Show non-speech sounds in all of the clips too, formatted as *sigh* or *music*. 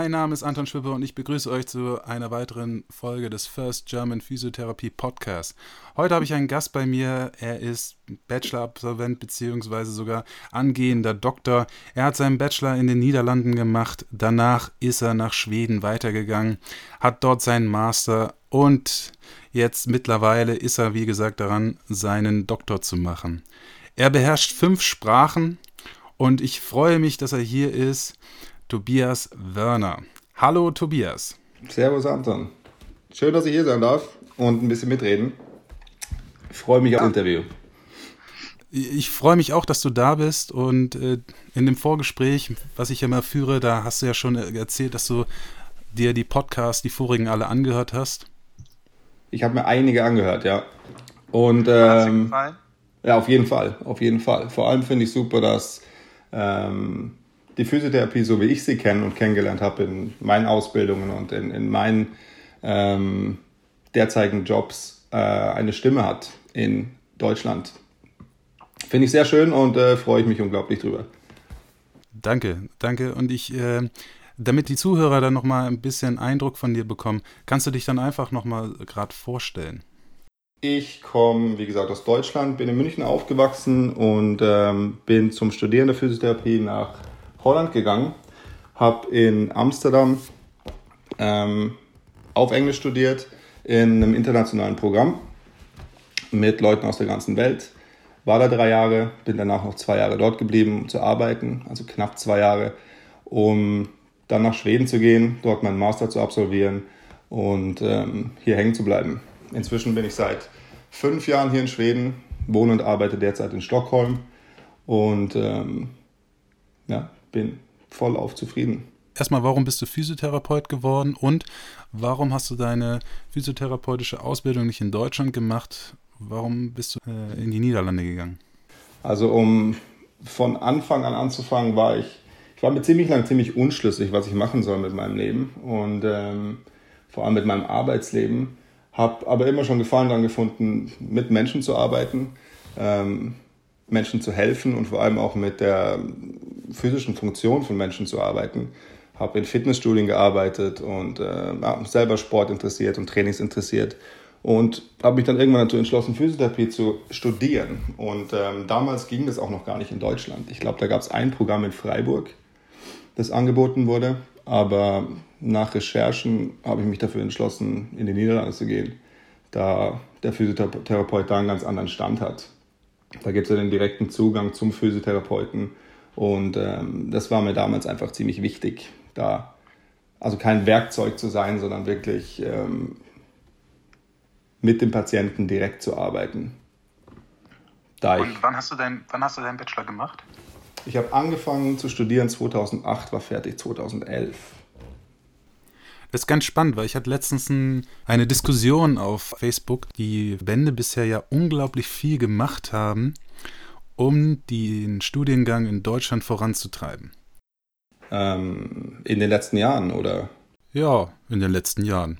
Mein Name ist Anton Schwipper und ich begrüße euch zu einer weiteren Folge des First German Physiotherapie Podcast. Heute habe ich einen Gast bei mir. Er ist Bachelor-Absolvent bzw. sogar angehender Doktor. Er hat seinen Bachelor in den Niederlanden gemacht. Danach ist er nach Schweden weitergegangen, hat dort seinen Master und jetzt mittlerweile ist er, wie gesagt, daran, seinen Doktor zu machen. Er beherrscht fünf Sprachen und ich freue mich, dass er hier ist. Tobias Wörner. Hallo Tobias. Servus Anton. Schön, dass ich hier sein darf und ein bisschen mitreden. Ich freue mich auf das Interview. Ich freue mich auch, dass du da bist und äh, in dem Vorgespräch, was ich immer führe, da hast du ja schon erzählt, dass du dir die Podcasts, die vorigen alle angehört hast. Ich habe mir einige angehört, ja. Und ähm, ja, auf jeden Fall, auf jeden Fall. Vor allem finde ich super, dass ähm, die Physiotherapie, so wie ich sie kenne und kennengelernt habe in meinen Ausbildungen und in, in meinen ähm, derzeitigen Jobs, äh, eine Stimme hat in Deutschland. Finde ich sehr schön und äh, freue ich mich unglaublich drüber. Danke, danke. Und ich, äh, damit die Zuhörer dann nochmal ein bisschen Eindruck von dir bekommen, kannst du dich dann einfach nochmal gerade vorstellen? Ich komme, wie gesagt, aus Deutschland, bin in München aufgewachsen und ähm, bin zum Studieren der Physiotherapie nach Holland gegangen, habe in Amsterdam ähm, auf Englisch studiert, in einem internationalen Programm mit Leuten aus der ganzen Welt. War da drei Jahre, bin danach noch zwei Jahre dort geblieben, um zu arbeiten, also knapp zwei Jahre, um dann nach Schweden zu gehen, dort meinen Master zu absolvieren und ähm, hier hängen zu bleiben. Inzwischen bin ich seit fünf Jahren hier in Schweden, wohne und arbeite derzeit in Stockholm und ähm, ja, bin vollauf zufrieden. Erstmal, warum bist du Physiotherapeut geworden und warum hast du deine physiotherapeutische Ausbildung nicht in Deutschland gemacht? Warum bist du äh, in die Niederlande gegangen? Also um von Anfang an anzufangen, war ich, ich war mir ziemlich lang ziemlich unschlüssig, was ich machen soll mit meinem Leben und ähm, vor allem mit meinem Arbeitsleben. Habe aber immer schon Gefallen daran gefunden, mit Menschen zu arbeiten, ähm, Menschen zu helfen und vor allem auch mit der physischen Funktion von Menschen zu arbeiten. Habe in Fitnessstudien gearbeitet und äh, selber Sport interessiert und Trainings interessiert. Und habe mich dann irgendwann dazu entschlossen, Physiotherapie zu studieren. Und ähm, damals ging das auch noch gar nicht in Deutschland. Ich glaube, da gab es ein Programm in Freiburg, das angeboten wurde. Aber nach Recherchen habe ich mich dafür entschlossen, in die Niederlande zu gehen, da der Physiotherapeut da einen ganz anderen Stand hat. Da gibt es ja den direkten Zugang zum Physiotherapeuten und ähm, das war mir damals einfach ziemlich wichtig, da also kein Werkzeug zu sein, sondern wirklich ähm, mit dem Patienten direkt zu arbeiten. Da Und wann hast, du dein, wann hast du deinen Bachelor gemacht? Ich habe angefangen zu studieren 2008, war fertig 2011. Das ist ganz spannend, weil ich hatte letztens ein, eine Diskussion auf Facebook, die Wände bisher ja unglaublich viel gemacht haben um den Studiengang in Deutschland voranzutreiben? Ähm, in den letzten Jahren, oder? Ja, in den letzten Jahren.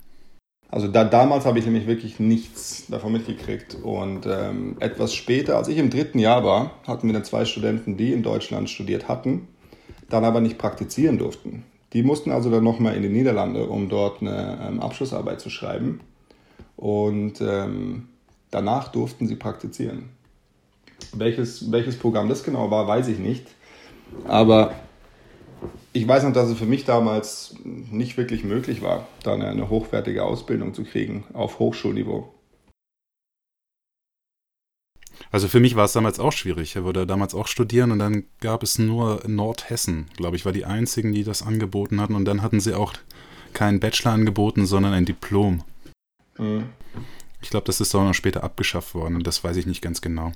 Also da, damals habe ich nämlich wirklich nichts davon mitgekriegt. Und ähm, etwas später, als ich im dritten Jahr war, hatten wir dann zwei Studenten, die in Deutschland studiert hatten, dann aber nicht praktizieren durften. Die mussten also dann nochmal in die Niederlande, um dort eine ähm, Abschlussarbeit zu schreiben. Und ähm, danach durften sie praktizieren. Welches, welches Programm das genau war, weiß ich nicht. Aber ich weiß noch, dass es für mich damals nicht wirklich möglich war, da eine, eine hochwertige Ausbildung zu kriegen auf Hochschulniveau. Also für mich war es damals auch schwierig. Ich wollte damals auch studieren und dann gab es nur Nordhessen, glaube ich, war die einzigen, die das angeboten hatten. Und dann hatten sie auch keinen Bachelor angeboten, sondern ein Diplom. Mhm. Ich glaube, das ist auch noch später abgeschafft worden und das weiß ich nicht ganz genau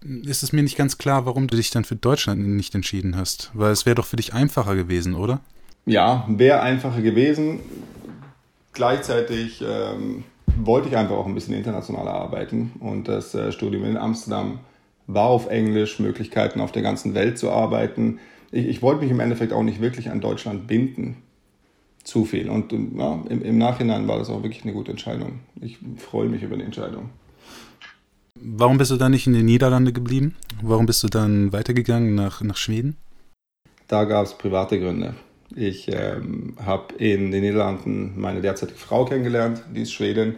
ist es mir nicht ganz klar, warum du dich dann für Deutschland nicht entschieden hast. Weil es wäre doch für dich einfacher gewesen, oder? Ja, wäre einfacher gewesen. Gleichzeitig ähm, wollte ich einfach auch ein bisschen internationaler arbeiten. Und das äh, Studium in Amsterdam war auf Englisch, Möglichkeiten auf der ganzen Welt zu arbeiten. Ich, ich wollte mich im Endeffekt auch nicht wirklich an Deutschland binden. Zu viel. Und ja, im, im Nachhinein war das auch wirklich eine gute Entscheidung. Ich freue mich über die Entscheidung. Warum bist du dann nicht in den Niederlanden geblieben? Warum bist du dann weitergegangen nach, nach Schweden? Da gab es private Gründe. Ich ähm, habe in den Niederlanden meine derzeitige Frau kennengelernt, die ist Schwedin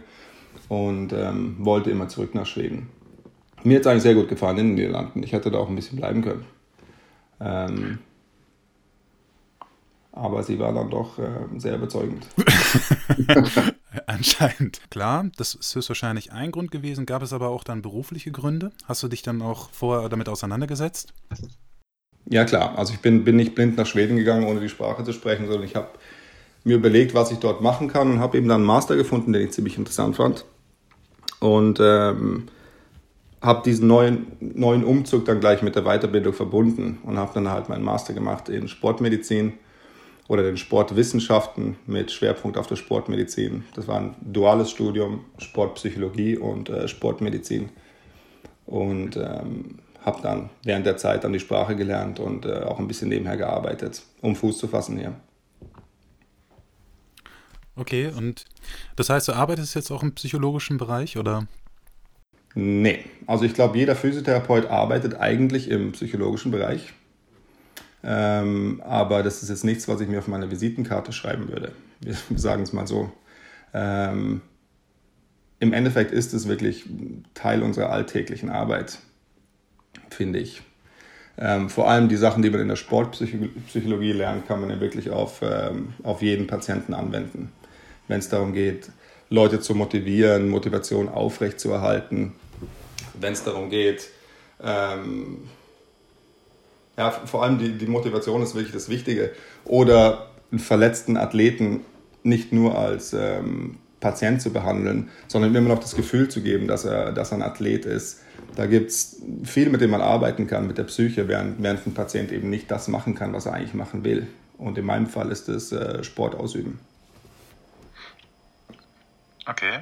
und ähm, wollte immer zurück nach Schweden. Mir hat es eigentlich sehr gut gefallen in den Niederlanden. Ich hätte da auch ein bisschen bleiben können. Ähm, aber sie war dann doch äh, sehr überzeugend. *laughs* Anscheinend. Klar, das ist höchstwahrscheinlich ein Grund gewesen. Gab es aber auch dann berufliche Gründe? Hast du dich dann auch vorher damit auseinandergesetzt? Ja, klar. Also ich bin, bin nicht blind nach Schweden gegangen, ohne die Sprache zu sprechen, sondern ich habe mir überlegt, was ich dort machen kann und habe eben dann einen Master gefunden, den ich ziemlich interessant fand. Und ähm, habe diesen neuen, neuen Umzug dann gleich mit der Weiterbildung verbunden und habe dann halt meinen Master gemacht in Sportmedizin oder den Sportwissenschaften mit Schwerpunkt auf der Sportmedizin. Das war ein duales Studium, Sportpsychologie und äh, Sportmedizin. Und ähm, habe dann während der Zeit dann die Sprache gelernt und äh, auch ein bisschen nebenher gearbeitet, um Fuß zu fassen hier. Okay, und das heißt, du arbeitest jetzt auch im psychologischen Bereich oder? Nee, also ich glaube, jeder Physiotherapeut arbeitet eigentlich im psychologischen Bereich. Ähm, aber das ist jetzt nichts, was ich mir auf meine Visitenkarte schreiben würde. Wir *laughs* sagen es mal so. Ähm, Im Endeffekt ist es wirklich Teil unserer alltäglichen Arbeit, finde ich. Ähm, vor allem die Sachen, die man in der Sportpsychologie lernt, kann man ja wirklich auf, ähm, auf jeden Patienten anwenden. Wenn es darum geht, Leute zu motivieren, Motivation aufrechtzuerhalten, wenn es darum geht, ähm, ja, vor allem die, die Motivation ist wirklich das Wichtige. Oder einen verletzten Athleten nicht nur als ähm, Patient zu behandeln, sondern immer noch das Gefühl zu geben, dass er, dass er ein Athlet ist. Da gibt es viel, mit dem man arbeiten kann, mit der Psyche, während, während ein Patient eben nicht das machen kann, was er eigentlich machen will. Und in meinem Fall ist es äh, Sport ausüben. Okay.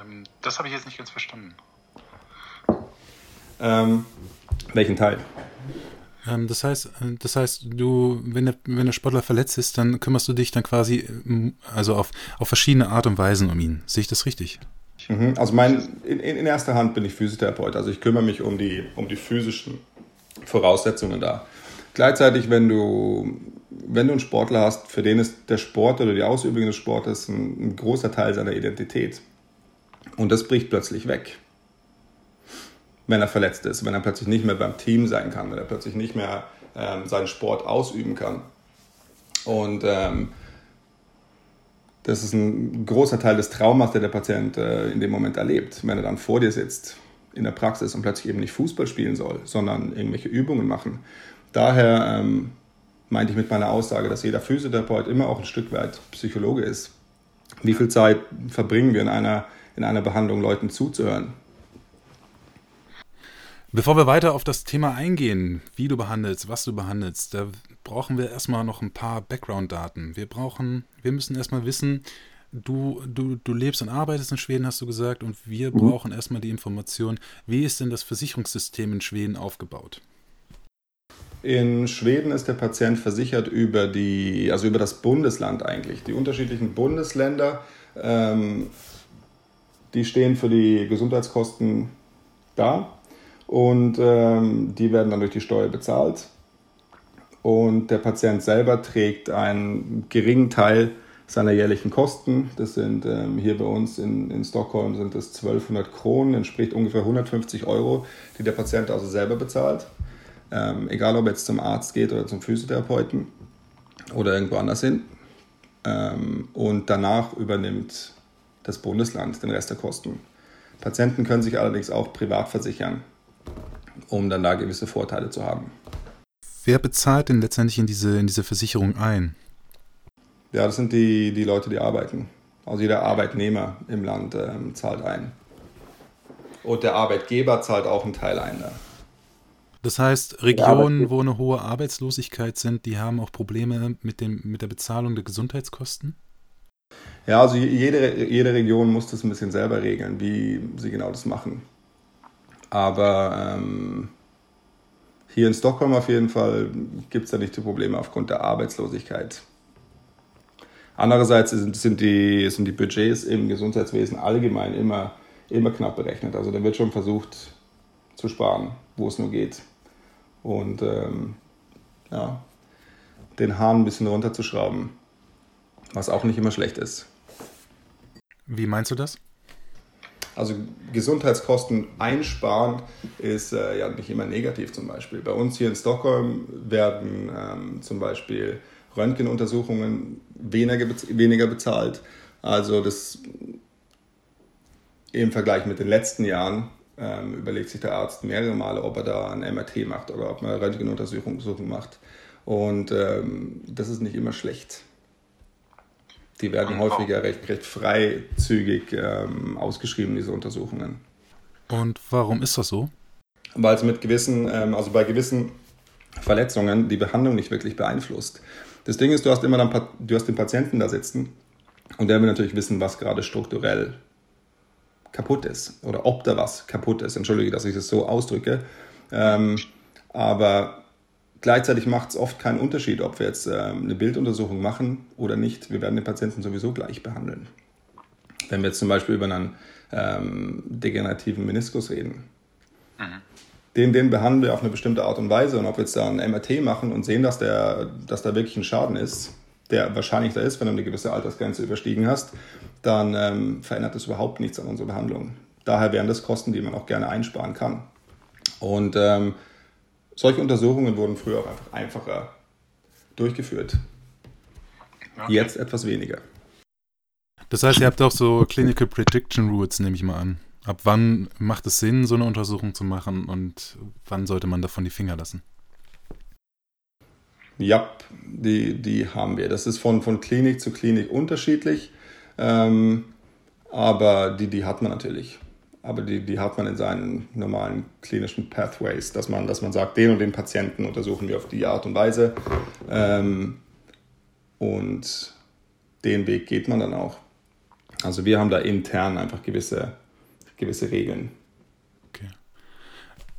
Ähm, das habe ich jetzt nicht ganz verstanden. Ähm, welchen Teil? Ähm, das heißt, äh, das heißt, du, wenn der, wenn der Sportler verletzt ist, dann kümmerst du dich dann quasi, ähm, also auf, auf verschiedene Art und Weisen um ihn. Sehe ich das richtig? Mhm. Also mein, in, in erster Hand bin ich Physiotherapeut, also ich kümmere mich um die, um die physischen Voraussetzungen da. Gleichzeitig, wenn du, wenn du einen Sportler hast, für den ist der Sport oder die Ausübung des Sportes ein, ein großer Teil seiner Identität. Und das bricht plötzlich weg wenn er verletzt ist, wenn er plötzlich nicht mehr beim Team sein kann, wenn er plötzlich nicht mehr ähm, seinen Sport ausüben kann. Und ähm, das ist ein großer Teil des Traumas, der der Patient äh, in dem Moment erlebt, wenn er dann vor dir sitzt in der Praxis und plötzlich eben nicht Fußball spielen soll, sondern irgendwelche Übungen machen. Daher ähm, meinte ich mit meiner Aussage, dass jeder Physiotherapeut immer auch ein Stück weit Psychologe ist. Wie viel Zeit verbringen wir in einer, in einer Behandlung, Leuten zuzuhören? Bevor wir weiter auf das Thema eingehen, wie du behandelst, was du behandelst, da brauchen wir erstmal noch ein paar Background-Daten. Wir brauchen, wir müssen erstmal wissen, du, du, du lebst und arbeitest in Schweden, hast du gesagt, und wir mhm. brauchen erstmal die Information, wie ist denn das Versicherungssystem in Schweden aufgebaut? In Schweden ist der Patient versichert über die, also über das Bundesland eigentlich. Die unterschiedlichen Bundesländer, ähm, die stehen für die Gesundheitskosten da und ähm, die werden dann durch die Steuer bezahlt. Und der Patient selber trägt einen geringen Teil seiner jährlichen Kosten. Das sind ähm, hier bei uns in, in Stockholm sind das 1200 Kronen, entspricht ungefähr 150 Euro, die der Patient also selber bezahlt. Ähm, egal ob er jetzt zum Arzt geht oder zum Physiotherapeuten oder irgendwo anders hin. Ähm, und danach übernimmt das Bundesland den Rest der Kosten. Patienten können sich allerdings auch privat versichern um dann da gewisse Vorteile zu haben. Wer bezahlt denn letztendlich in diese, in diese Versicherung ein? Ja, das sind die, die Leute, die arbeiten. Also jeder Arbeitnehmer im Land ähm, zahlt ein. Und der Arbeitgeber zahlt auch einen Teil ein. Da. Das heißt, Regionen, wo eine hohe Arbeitslosigkeit sind, die haben auch Probleme mit, dem, mit der Bezahlung der Gesundheitskosten? Ja, also jede, jede Region muss das ein bisschen selber regeln, wie sie genau das machen. Aber ähm, hier in Stockholm auf jeden Fall gibt es da nicht die Probleme aufgrund der Arbeitslosigkeit. Andererseits sind, sind, die, sind die Budgets im Gesundheitswesen allgemein immer, immer knapp berechnet. Also da wird schon versucht zu sparen, wo es nur geht. Und ähm, ja, den Hahn ein bisschen runterzuschrauben, was auch nicht immer schlecht ist. Wie meinst du das? Also Gesundheitskosten einsparen ist äh, ja nicht immer negativ zum Beispiel. Bei uns hier in Stockholm werden ähm, zum Beispiel Röntgenuntersuchungen weniger, weniger bezahlt. Also das im Vergleich mit den letzten Jahren ähm, überlegt sich der Arzt mehrere Male, ob er da ein MRT macht oder ob man eine Röntgenuntersuchung macht. Und ähm, das ist nicht immer schlecht. Die werden häufiger recht, recht freizügig ähm, ausgeschrieben, diese Untersuchungen. Und warum ist das so? Weil es mit gewissen, ähm, also bei gewissen Verletzungen die Behandlung nicht wirklich beeinflusst. Das Ding ist, du hast immer dann, du hast den Patienten da sitzen und der will natürlich wissen, was gerade strukturell kaputt ist oder ob da was kaputt ist. Entschuldige, dass ich das so ausdrücke. Ähm, aber Gleichzeitig macht es oft keinen Unterschied, ob wir jetzt ähm, eine Bilduntersuchung machen oder nicht. Wir werden den Patienten sowieso gleich behandeln. Wenn wir jetzt zum Beispiel über einen ähm, degenerativen Meniskus reden, mhm. den, den behandeln wir auf eine bestimmte Art und Weise. Und ob wir jetzt da ein MRT machen und sehen, dass, der, dass da wirklich ein Schaden ist, der wahrscheinlich da ist, wenn du eine gewisse Altersgrenze überstiegen hast, dann ähm, verändert das überhaupt nichts an unserer Behandlung. Daher wären das Kosten, die man auch gerne einsparen kann. Und ähm, solche Untersuchungen wurden früher auch einfach einfacher durchgeführt. Okay. Jetzt etwas weniger. Das heißt, ihr habt auch so Clinical Prediction Rules, nehme ich mal an. Ab wann macht es Sinn, so eine Untersuchung zu machen und wann sollte man davon die Finger lassen? Ja, die, die haben wir. Das ist von, von Klinik zu Klinik unterschiedlich, ähm, aber die, die hat man natürlich aber die, die hat man in seinen normalen klinischen Pathways, dass man, dass man sagt, den und den Patienten untersuchen wir auf die Art und Weise. Ähm, und den Weg geht man dann auch. Also wir haben da intern einfach gewisse, gewisse Regeln.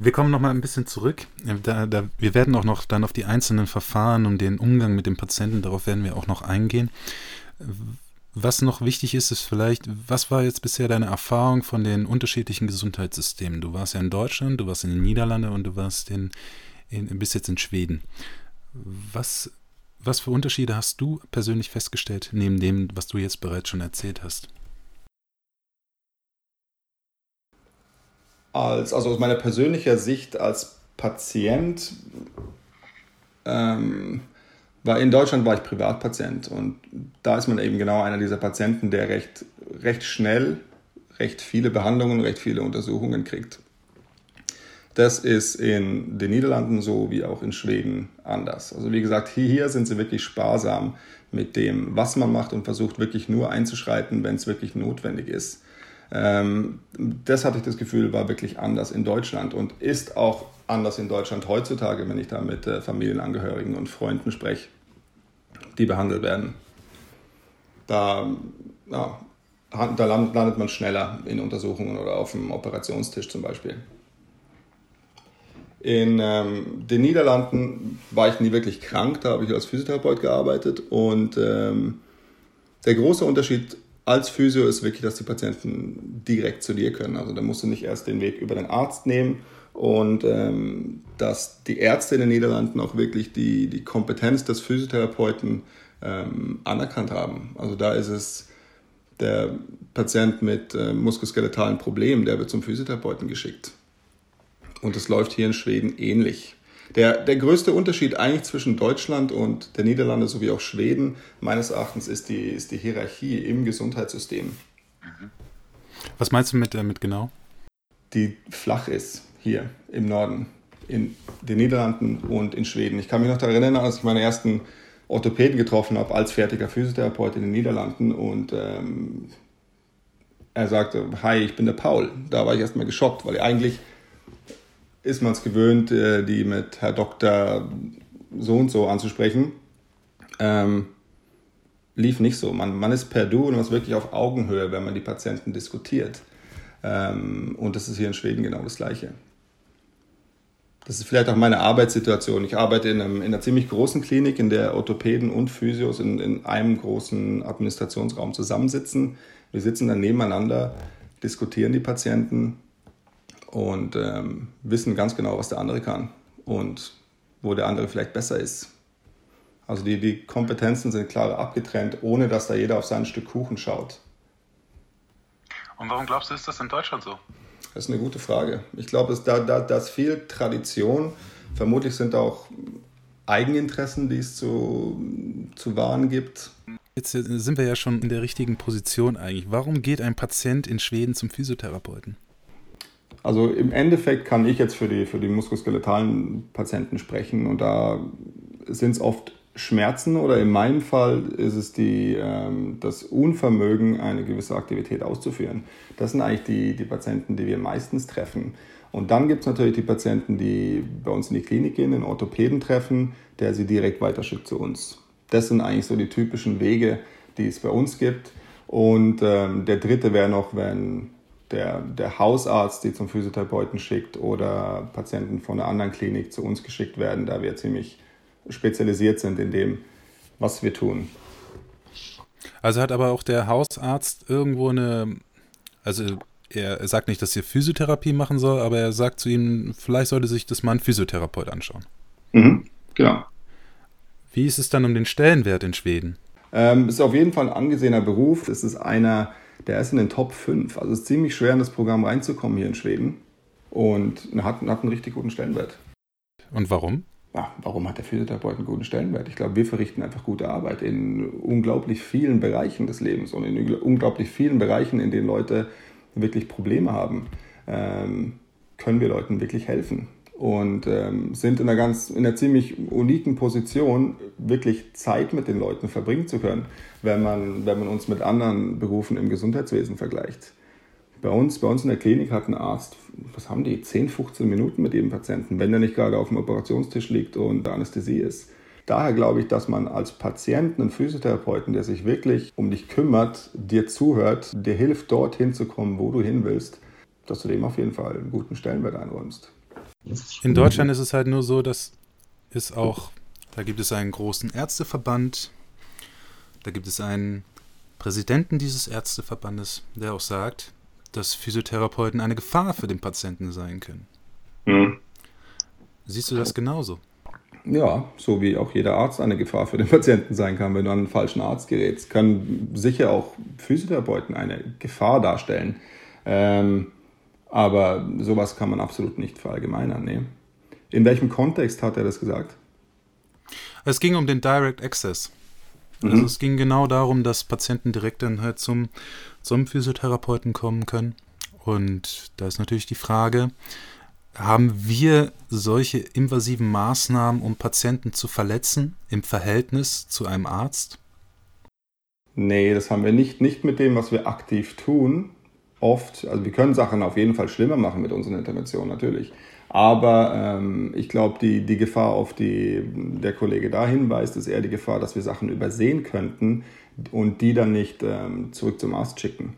Wir kommen noch mal ein bisschen zurück. Da, da, wir werden auch noch dann auf die einzelnen Verfahren und den Umgang mit dem Patienten, darauf werden wir auch noch eingehen. Was noch wichtig ist, ist vielleicht, was war jetzt bisher deine Erfahrung von den unterschiedlichen Gesundheitssystemen? Du warst ja in Deutschland, du warst in den Niederlanden und du warst in, in, bist jetzt in Schweden. Was, was für Unterschiede hast du persönlich festgestellt, neben dem, was du jetzt bereits schon erzählt hast? Als, also aus meiner persönlichen Sicht als Patient ähm, weil in Deutschland war ich Privatpatient und da ist man eben genau einer dieser Patienten, der recht, recht schnell recht viele Behandlungen, recht viele Untersuchungen kriegt. Das ist in den Niederlanden so wie auch in Schweden anders. Also wie gesagt, hier sind sie wirklich sparsam mit dem, was man macht und versucht wirklich nur einzuschreiten, wenn es wirklich notwendig ist. Ähm, das hatte ich das Gefühl, war wirklich anders in Deutschland und ist auch anders in Deutschland heutzutage, wenn ich da mit äh, Familienangehörigen und Freunden spreche, die behandelt werden. Da, ja, da landet man schneller in Untersuchungen oder auf dem Operationstisch zum Beispiel. In ähm, den Niederlanden war ich nie wirklich krank, da habe ich als Physiotherapeut gearbeitet und ähm, der große Unterschied als Physio ist wirklich, dass die Patienten direkt zu dir können. Also da musst du nicht erst den Weg über den Arzt nehmen und ähm, dass die Ärzte in den Niederlanden auch wirklich die, die Kompetenz des Physiotherapeuten ähm, anerkannt haben. Also da ist es der Patient mit äh, muskuloskeletalen Problemen, der wird zum Physiotherapeuten geschickt. Und es läuft hier in Schweden ähnlich. Der, der größte Unterschied eigentlich zwischen Deutschland und der Niederlande sowie auch Schweden meines Erachtens ist die, ist die Hierarchie im Gesundheitssystem. Was meinst du mit, äh, mit genau? Die flach ist hier im Norden, in den Niederlanden und in Schweden. Ich kann mich noch daran erinnern, als ich meine ersten Orthopäden getroffen habe als fertiger Physiotherapeut in den Niederlanden und ähm, er sagte, hi, ich bin der Paul. Da war ich erstmal geschockt, weil eigentlich ist man es gewöhnt, äh, die mit Herr Doktor so und so anzusprechen. Ähm, lief nicht so. Man, man ist per Du und man ist wirklich auf Augenhöhe, wenn man die Patienten diskutiert. Ähm, und das ist hier in Schweden genau das Gleiche. Das ist vielleicht auch meine Arbeitssituation. Ich arbeite in, einem, in einer ziemlich großen Klinik, in der Orthopäden und Physios in, in einem großen Administrationsraum zusammensitzen. Wir sitzen dann nebeneinander, diskutieren die Patienten und ähm, wissen ganz genau, was der andere kann und wo der andere vielleicht besser ist. Also die, die Kompetenzen sind klar abgetrennt, ohne dass da jeder auf sein Stück Kuchen schaut. Und warum glaubst du, ist das in Deutschland so? Das ist eine gute Frage. Ich glaube, da, da, da ist viel Tradition. Vermutlich sind auch Eigeninteressen, die es zu, zu wahren gibt. Jetzt sind wir ja schon in der richtigen Position eigentlich. Warum geht ein Patient in Schweden zum Physiotherapeuten? Also im Endeffekt kann ich jetzt für die, für die muskuloskeletalen Patienten sprechen und da sind es oft Schmerzen oder in meinem Fall ist es die, ähm, das Unvermögen, eine gewisse Aktivität auszuführen. Das sind eigentlich die, die Patienten, die wir meistens treffen. Und dann gibt es natürlich die Patienten, die bei uns in die Klinik gehen, den Orthopäden treffen, der sie direkt weiterschickt zu uns. Das sind eigentlich so die typischen Wege, die es bei uns gibt. Und ähm, der dritte wäre noch, wenn der, der Hausarzt die zum Physiotherapeuten schickt oder Patienten von einer anderen Klinik zu uns geschickt werden, da wir ziemlich spezialisiert sind in dem, was wir tun. Also hat aber auch der Hausarzt irgendwo eine, also er sagt nicht, dass er Physiotherapie machen soll, aber er sagt zu ihm, vielleicht sollte sich das mal ein Physiotherapeut anschauen. Mhm, genau. Wie ist es dann um den Stellenwert in Schweden? Ähm, ist auf jeden Fall ein angesehener Beruf. Es ist einer, der ist in den Top 5. Also es ist ziemlich schwer, in das Programm reinzukommen hier in Schweden. Und hat, hat einen richtig guten Stellenwert. Und warum? Ja, warum hat der Physiotherapeut einen guten Stellenwert? Ich glaube, wir verrichten einfach gute Arbeit in unglaublich vielen Bereichen des Lebens und in unglaublich vielen Bereichen, in denen Leute wirklich Probleme haben, ähm, können wir Leuten wirklich helfen und ähm, sind in einer ganz, in einer ziemlich uniken Position, wirklich Zeit mit den Leuten verbringen zu können, wenn man, wenn man uns mit anderen Berufen im Gesundheitswesen vergleicht. Bei uns, bei uns in der Klinik hat ein Arzt, was haben die, 10, 15 Minuten mit jedem Patienten, wenn der nicht gerade auf dem Operationstisch liegt und Anästhesie ist. Daher glaube ich, dass man als Patient einen Physiotherapeuten, der sich wirklich um dich kümmert, dir zuhört, dir hilft, dorthin zu kommen, wo du hin willst, dass du dem auf jeden Fall einen guten Stellenwert einräumst. In Deutschland ist es halt nur so, dass es auch, da gibt es einen großen Ärzteverband, da gibt es einen Präsidenten dieses Ärzteverbandes, der auch sagt, dass Physiotherapeuten eine Gefahr für den Patienten sein können. Mhm. Siehst du das genauso? Ja, so wie auch jeder Arzt eine Gefahr für den Patienten sein kann, wenn du an einen falschen Arzt gerätst, können sicher auch Physiotherapeuten eine Gefahr darstellen. Ähm, aber sowas kann man absolut nicht verallgemeinern. Nee. In welchem Kontext hat er das gesagt? Es ging um den Direct Access. Also mhm. es ging genau darum, dass Patienten direkt dann halt zum, zum Physiotherapeuten kommen können. Und da ist natürlich die Frage, haben wir solche invasiven Maßnahmen, um Patienten zu verletzen, im Verhältnis zu einem Arzt? Nee, das haben wir nicht. Nicht mit dem, was wir aktiv tun. Oft, also wir können Sachen auf jeden Fall schlimmer machen mit unseren Interventionen, natürlich. Aber ähm, ich glaube, die, die Gefahr, auf die der Kollege da hinweist, ist eher die Gefahr, dass wir Sachen übersehen könnten und die dann nicht ähm, zurück zum Arzt schicken.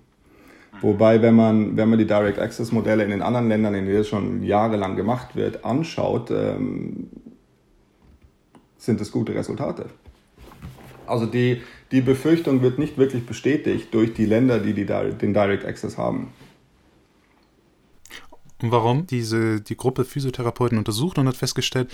Wobei, wenn man, wenn man die Direct Access Modelle in den anderen Ländern, in denen das schon jahrelang gemacht wird, anschaut, ähm, sind es gute Resultate. Also die, die Befürchtung wird nicht wirklich bestätigt durch die Länder, die, die den Direct Access haben. Warum? Diese, die Gruppe Physiotherapeuten untersucht und hat festgestellt,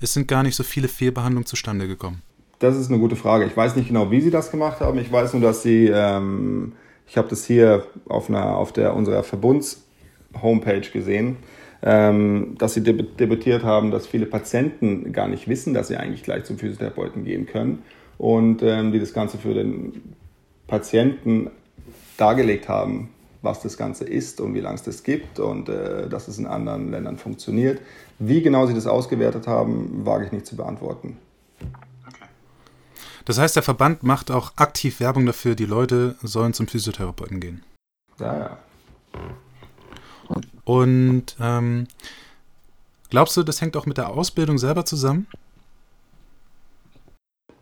es sind gar nicht so viele Fehlbehandlungen zustande gekommen. Das ist eine gute Frage. Ich weiß nicht genau, wie sie das gemacht haben. Ich weiß nur, dass sie ähm, ich habe das hier auf, einer, auf der, unserer Verbunds-Homepage gesehen, ähm, dass sie debattiert haben, dass viele Patienten gar nicht wissen, dass sie eigentlich gleich zum Physiotherapeuten gehen können und ähm, die das Ganze für den Patienten dargelegt haben, was das Ganze ist und wie lange es das gibt und äh, dass es in anderen Ländern funktioniert. Wie genau sie das ausgewertet haben, wage ich nicht zu beantworten. Das heißt, der Verband macht auch aktiv Werbung dafür, die Leute sollen zum Physiotherapeuten gehen. Ja, ja. Und ähm, glaubst du, das hängt auch mit der Ausbildung selber zusammen?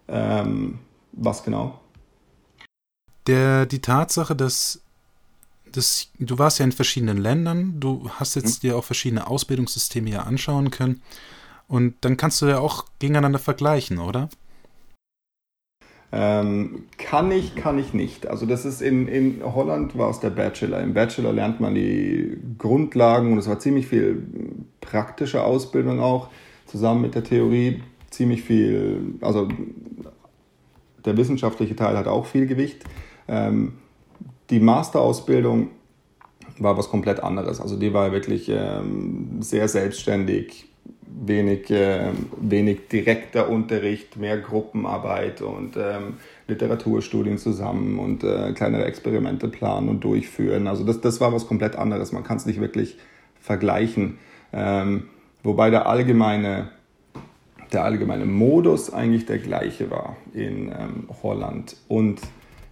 Ähm, was genau? Der, die Tatsache, dass, dass du warst ja in verschiedenen Ländern, du hast jetzt hm. dir auch verschiedene Ausbildungssysteme hier anschauen können und dann kannst du ja auch gegeneinander vergleichen, oder? Ähm, kann ich, kann ich nicht. Also das ist in, in Holland war es der Bachelor. Im Bachelor lernt man die Grundlagen und es war ziemlich viel praktische Ausbildung auch, zusammen mit der Theorie. ziemlich viel, also der wissenschaftliche Teil hat auch viel Gewicht. Ähm, die Masterausbildung war was komplett anderes. Also die war wirklich ähm, sehr selbstständig, wenig, äh, wenig direkter Unterricht, mehr Gruppenarbeit und ähm, Literaturstudien zusammen und äh, kleinere Experimente planen und durchführen. Also das, das war was komplett anderes. Man kann es nicht wirklich vergleichen. Ähm, wobei der allgemeine, der allgemeine Modus eigentlich der gleiche war in ähm, Holland und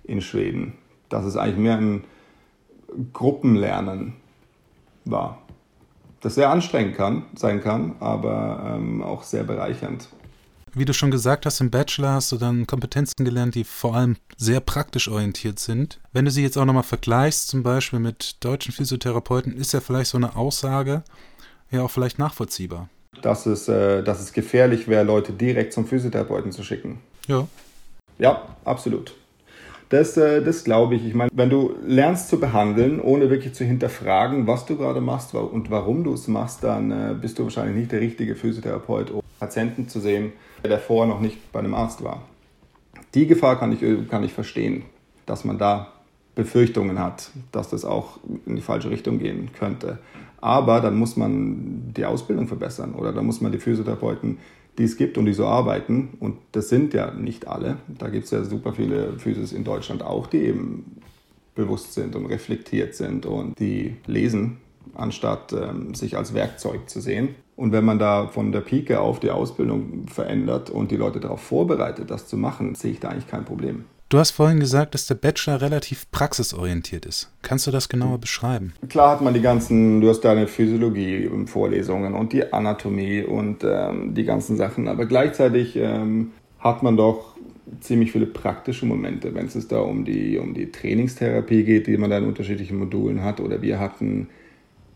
in Schweden. Dass es eigentlich mehr ein Gruppenlernen war. Das sehr anstrengend kann, sein kann, aber ähm, auch sehr bereichernd. Wie du schon gesagt hast, im Bachelor hast du dann Kompetenzen gelernt, die vor allem sehr praktisch orientiert sind. Wenn du sie jetzt auch nochmal vergleichst, zum Beispiel mit deutschen Physiotherapeuten, ist ja vielleicht so eine Aussage ja auch vielleicht nachvollziehbar. Dass es, äh, dass es gefährlich wäre, Leute direkt zum Physiotherapeuten zu schicken. Ja. Ja, absolut. Das, äh, das glaube ich. Ich meine, wenn du lernst zu behandeln, ohne wirklich zu hinterfragen, was du gerade machst und warum du es machst, dann äh, bist du wahrscheinlich nicht der richtige Physiotherapeut, um Patienten zu sehen, der vorher noch nicht bei einem Arzt war. Die Gefahr kann ich, kann ich verstehen, dass man da Befürchtungen hat, dass das auch in die falsche Richtung gehen könnte. Aber dann muss man die Ausbildung verbessern oder dann muss man die Physiotherapeuten die es gibt und die so arbeiten, und das sind ja nicht alle, da gibt es ja super viele Physis in Deutschland auch, die eben bewusst sind und reflektiert sind und die lesen, anstatt ähm, sich als Werkzeug zu sehen. Und wenn man da von der Pike auf die Ausbildung verändert und die Leute darauf vorbereitet, das zu machen, sehe ich da eigentlich kein Problem. Du hast vorhin gesagt, dass der Bachelor relativ praxisorientiert ist. Kannst du das genauer beschreiben? Klar hat man die ganzen, du hast deine Physiologie Vorlesungen und die Anatomie und ähm, die ganzen Sachen, aber gleichzeitig ähm, hat man doch ziemlich viele praktische Momente, wenn es da um die, um die Trainingstherapie geht, die man da in unterschiedlichen Modulen hat. Oder wir hatten,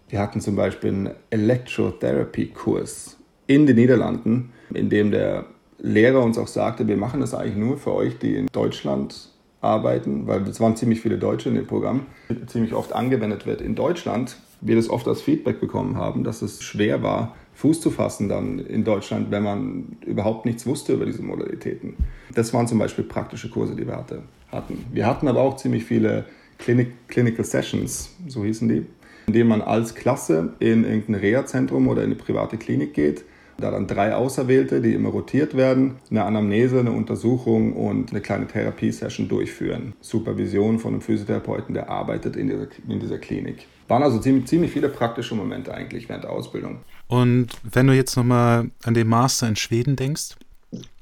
wir hatten zum Beispiel einen Electrotherapy-Kurs in den Niederlanden, in dem der Lehrer uns auch sagte, wir machen das eigentlich nur für euch, die in Deutschland arbeiten, weil es waren ziemlich viele Deutsche in dem Programm, ziemlich oft angewendet wird in Deutschland. Wir das oft als Feedback bekommen haben, dass es schwer war, Fuß zu fassen dann in Deutschland, wenn man überhaupt nichts wusste über diese Modalitäten. Das waren zum Beispiel praktische Kurse, die wir hatte, hatten. Wir hatten aber auch ziemlich viele Clinic, Clinical Sessions, so hießen die, in denen man als Klasse in irgendein Reha-Zentrum oder in eine private Klinik geht da dann drei Auserwählte, die immer rotiert werden, eine Anamnese, eine Untersuchung und eine kleine Therapiesession durchführen. Supervision von einem Physiotherapeuten, der arbeitet in dieser, in dieser Klinik. Waren also ziemlich, ziemlich viele praktische Momente eigentlich während der Ausbildung. Und wenn du jetzt nochmal an den Master in Schweden denkst,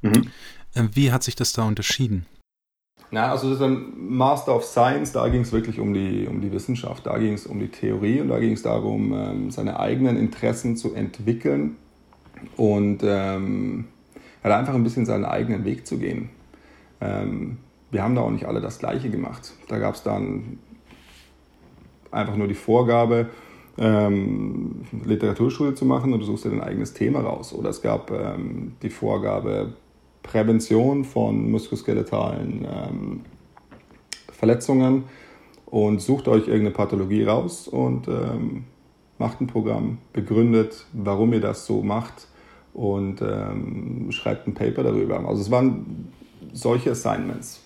mhm. Äh, wie hat sich das da unterschieden? Na, also das ist ein Master of Science, da ging es wirklich um die, um die Wissenschaft, da ging es um die Theorie und da ging es darum, ähm, seine eigenen Interessen zu entwickeln und ähm, hat einfach ein bisschen seinen eigenen Weg zu gehen. Ähm, wir haben da auch nicht alle das Gleiche gemacht. Da gab es dann einfach nur die Vorgabe, ähm, Literaturschule zu machen und du suchst dir dein eigenes Thema raus. Oder es gab ähm, die Vorgabe, Prävention von muskuloskeletalen ähm, Verletzungen und sucht euch irgendeine Pathologie raus und ähm, macht ein Programm, begründet, warum ihr das so macht und ähm, schreibt ein Paper darüber. Also es waren solche Assignments.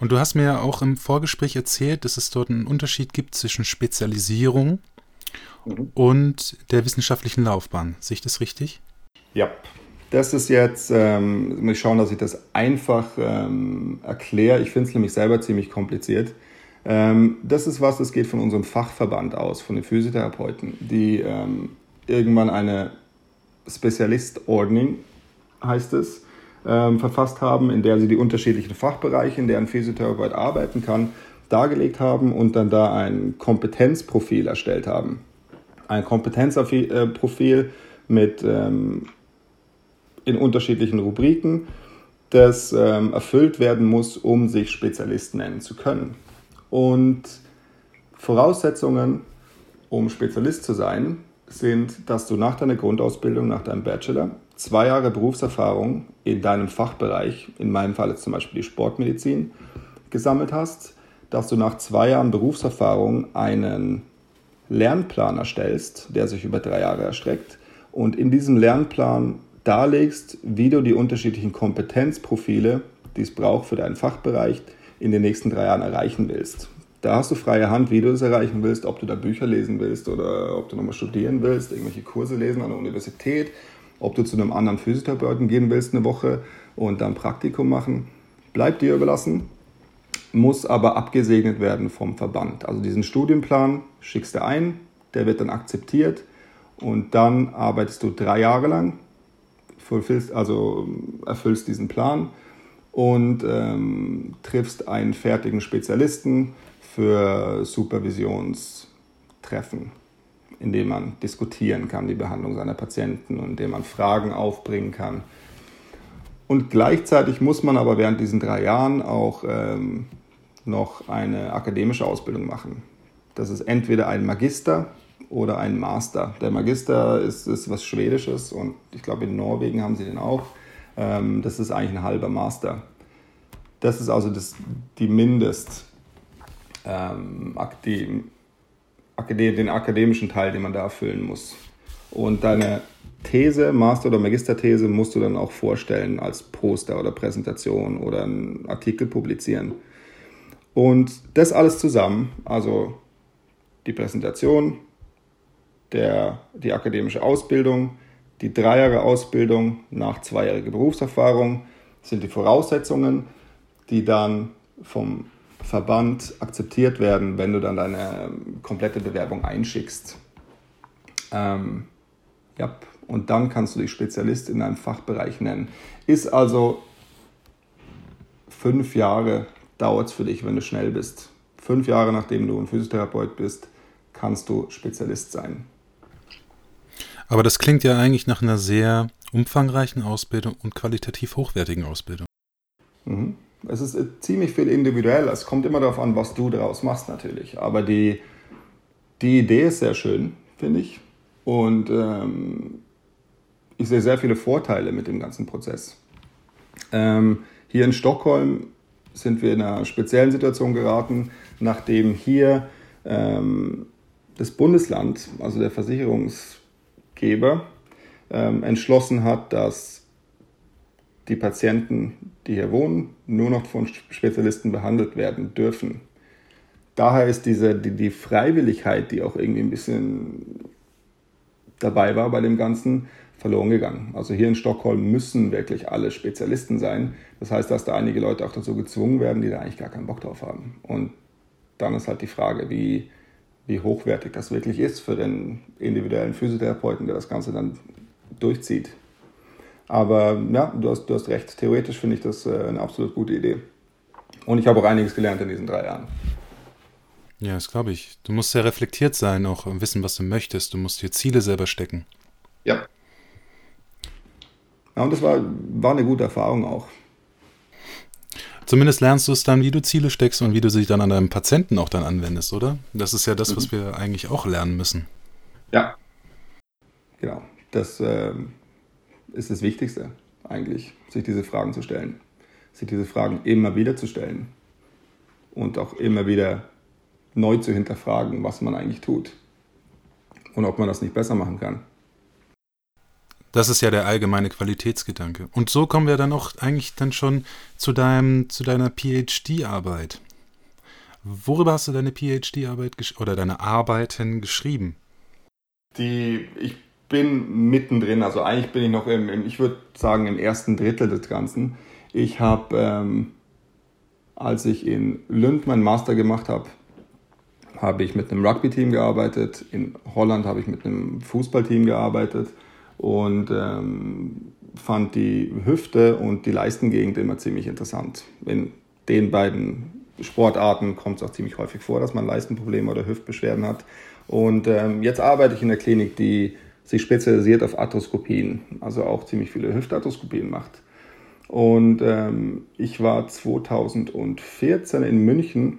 Und du hast mir ja auch im Vorgespräch erzählt, dass es dort einen Unterschied gibt zwischen Spezialisierung mhm. und der wissenschaftlichen Laufbahn. Sehe ich das richtig? Ja. Das ist jetzt, ähm, ich schauen, dass ich das einfach ähm, erkläre. Ich finde es nämlich selber ziemlich kompliziert. Ähm, das ist was, das geht von unserem Fachverband aus, von den Physiotherapeuten, die ähm, irgendwann eine Spezialistordnung, heißt es, ähm, verfasst haben, in der sie die unterschiedlichen Fachbereiche, in deren Physiotherapeut arbeiten kann, dargelegt haben und dann da ein Kompetenzprofil erstellt haben. Ein Kompetenzprofil mit ähm, in unterschiedlichen Rubriken, das ähm, erfüllt werden muss, um sich Spezialist nennen zu können. Und Voraussetzungen, um Spezialist zu sein, sind, dass du nach deiner Grundausbildung, nach deinem Bachelor, zwei Jahre Berufserfahrung in deinem Fachbereich, in meinem Fall jetzt zum Beispiel die Sportmedizin, gesammelt hast, dass du nach zwei Jahren Berufserfahrung einen Lernplan erstellst, der sich über drei Jahre erstreckt und in diesem Lernplan darlegst, wie du die unterschiedlichen Kompetenzprofile, die es braucht für deinen Fachbereich, in den nächsten drei Jahren erreichen willst. Da hast du freie Hand, wie du das erreichen willst, ob du da Bücher lesen willst oder ob du nochmal studieren willst, irgendwelche Kurse lesen an der Universität, ob du zu einem anderen Physiotherapeuten gehen willst eine Woche und dann Praktikum machen. Bleibt dir überlassen, muss aber abgesegnet werden vom Verband. Also diesen Studienplan schickst du ein, der wird dann akzeptiert und dann arbeitest du drei Jahre lang, also erfüllst diesen Plan und ähm, triffst einen fertigen Spezialisten für Supervisionstreffen, in dem man diskutieren kann, die Behandlung seiner Patienten und in dem man Fragen aufbringen kann. Und gleichzeitig muss man aber während diesen drei Jahren auch ähm, noch eine akademische Ausbildung machen. Das ist entweder ein Magister oder ein Master. Der Magister ist, ist was Schwedisches und ich glaube in Norwegen haben sie den auch. Ähm, das ist eigentlich ein halber Master. Das ist also das, die Mindest, ähm, die, den akademischen Teil, den man da erfüllen muss. Und deine These, Master- oder Magisterthese musst du dann auch vorstellen als Poster oder Präsentation oder einen Artikel publizieren. Und das alles zusammen, also die Präsentation, der, die akademische Ausbildung, die drei Ausbildung nach zweijähriger Berufserfahrung sind die Voraussetzungen, die dann vom Verband akzeptiert werden, wenn du dann deine komplette Bewerbung einschickst. Ähm, ja, und dann kannst du dich Spezialist in einem Fachbereich nennen. Ist also fünf Jahre dauert es für dich, wenn du schnell bist. Fünf Jahre nachdem du ein Physiotherapeut bist, kannst du Spezialist sein. Aber das klingt ja eigentlich nach einer sehr umfangreichen Ausbildung und qualitativ hochwertigen Ausbildung. Mhm. Es ist äh, ziemlich viel individuell. Es kommt immer darauf an, was du daraus machst natürlich. Aber die, die Idee ist sehr schön, finde ich. Und ähm, ich sehe sehr viele Vorteile mit dem ganzen Prozess. Ähm, hier in Stockholm sind wir in einer speziellen Situation geraten, nachdem hier ähm, das Bundesland, also der Versicherungs Geber ähm, entschlossen hat, dass die Patienten, die hier wohnen, nur noch von Spezialisten behandelt werden dürfen. Daher ist diese, die, die Freiwilligkeit, die auch irgendwie ein bisschen dabei war bei dem Ganzen, verloren gegangen. Also hier in Stockholm müssen wirklich alle Spezialisten sein. Das heißt, dass da einige Leute auch dazu gezwungen werden, die da eigentlich gar keinen Bock drauf haben. Und dann ist halt die Frage, wie, wie hochwertig das wirklich ist für den individuellen Physiotherapeuten, der das Ganze dann durchzieht. Aber ja, du hast, du hast recht. Theoretisch finde ich das äh, eine absolut gute Idee. Und ich habe auch einiges gelernt in diesen drei Jahren. Ja, das glaube ich. Du musst sehr reflektiert sein, auch wissen, was du möchtest. Du musst dir Ziele selber stecken. Ja. Ja, und das war, war eine gute Erfahrung auch. Zumindest lernst du es dann, wie du Ziele steckst und wie du sie dann an deinem Patienten auch dann anwendest, oder? Das ist ja das, mhm. was wir eigentlich auch lernen müssen. Ja. Genau. Das äh, ist das Wichtigste eigentlich, sich diese Fragen zu stellen. Sich diese Fragen immer wieder zu stellen. Und auch immer wieder neu zu hinterfragen, was man eigentlich tut. Und ob man das nicht besser machen kann. Das ist ja der allgemeine Qualitätsgedanke. Und so kommen wir dann auch eigentlich dann schon zu deinem, zu deiner PhD-Arbeit. Worüber hast du deine PhD-Arbeit oder deine Arbeiten geschrieben? Die, ich bin mittendrin, also eigentlich bin ich noch im, im ich würde sagen, im ersten Drittel des Ganzen. Ich habe, ähm, als ich in Lund meinen Master gemacht habe, habe ich mit einem Rugby-Team gearbeitet. In Holland habe ich mit einem Fußballteam gearbeitet und ähm, fand die Hüfte und die Leistengegend immer ziemlich interessant. In den beiden Sportarten kommt es auch ziemlich häufig vor, dass man Leistenprobleme oder Hüftbeschwerden hat. Und ähm, jetzt arbeite ich in der Klinik, die sich spezialisiert auf Arthroskopien, also auch ziemlich viele Hüftarthroskopien macht. Und ähm, ich war 2014 in München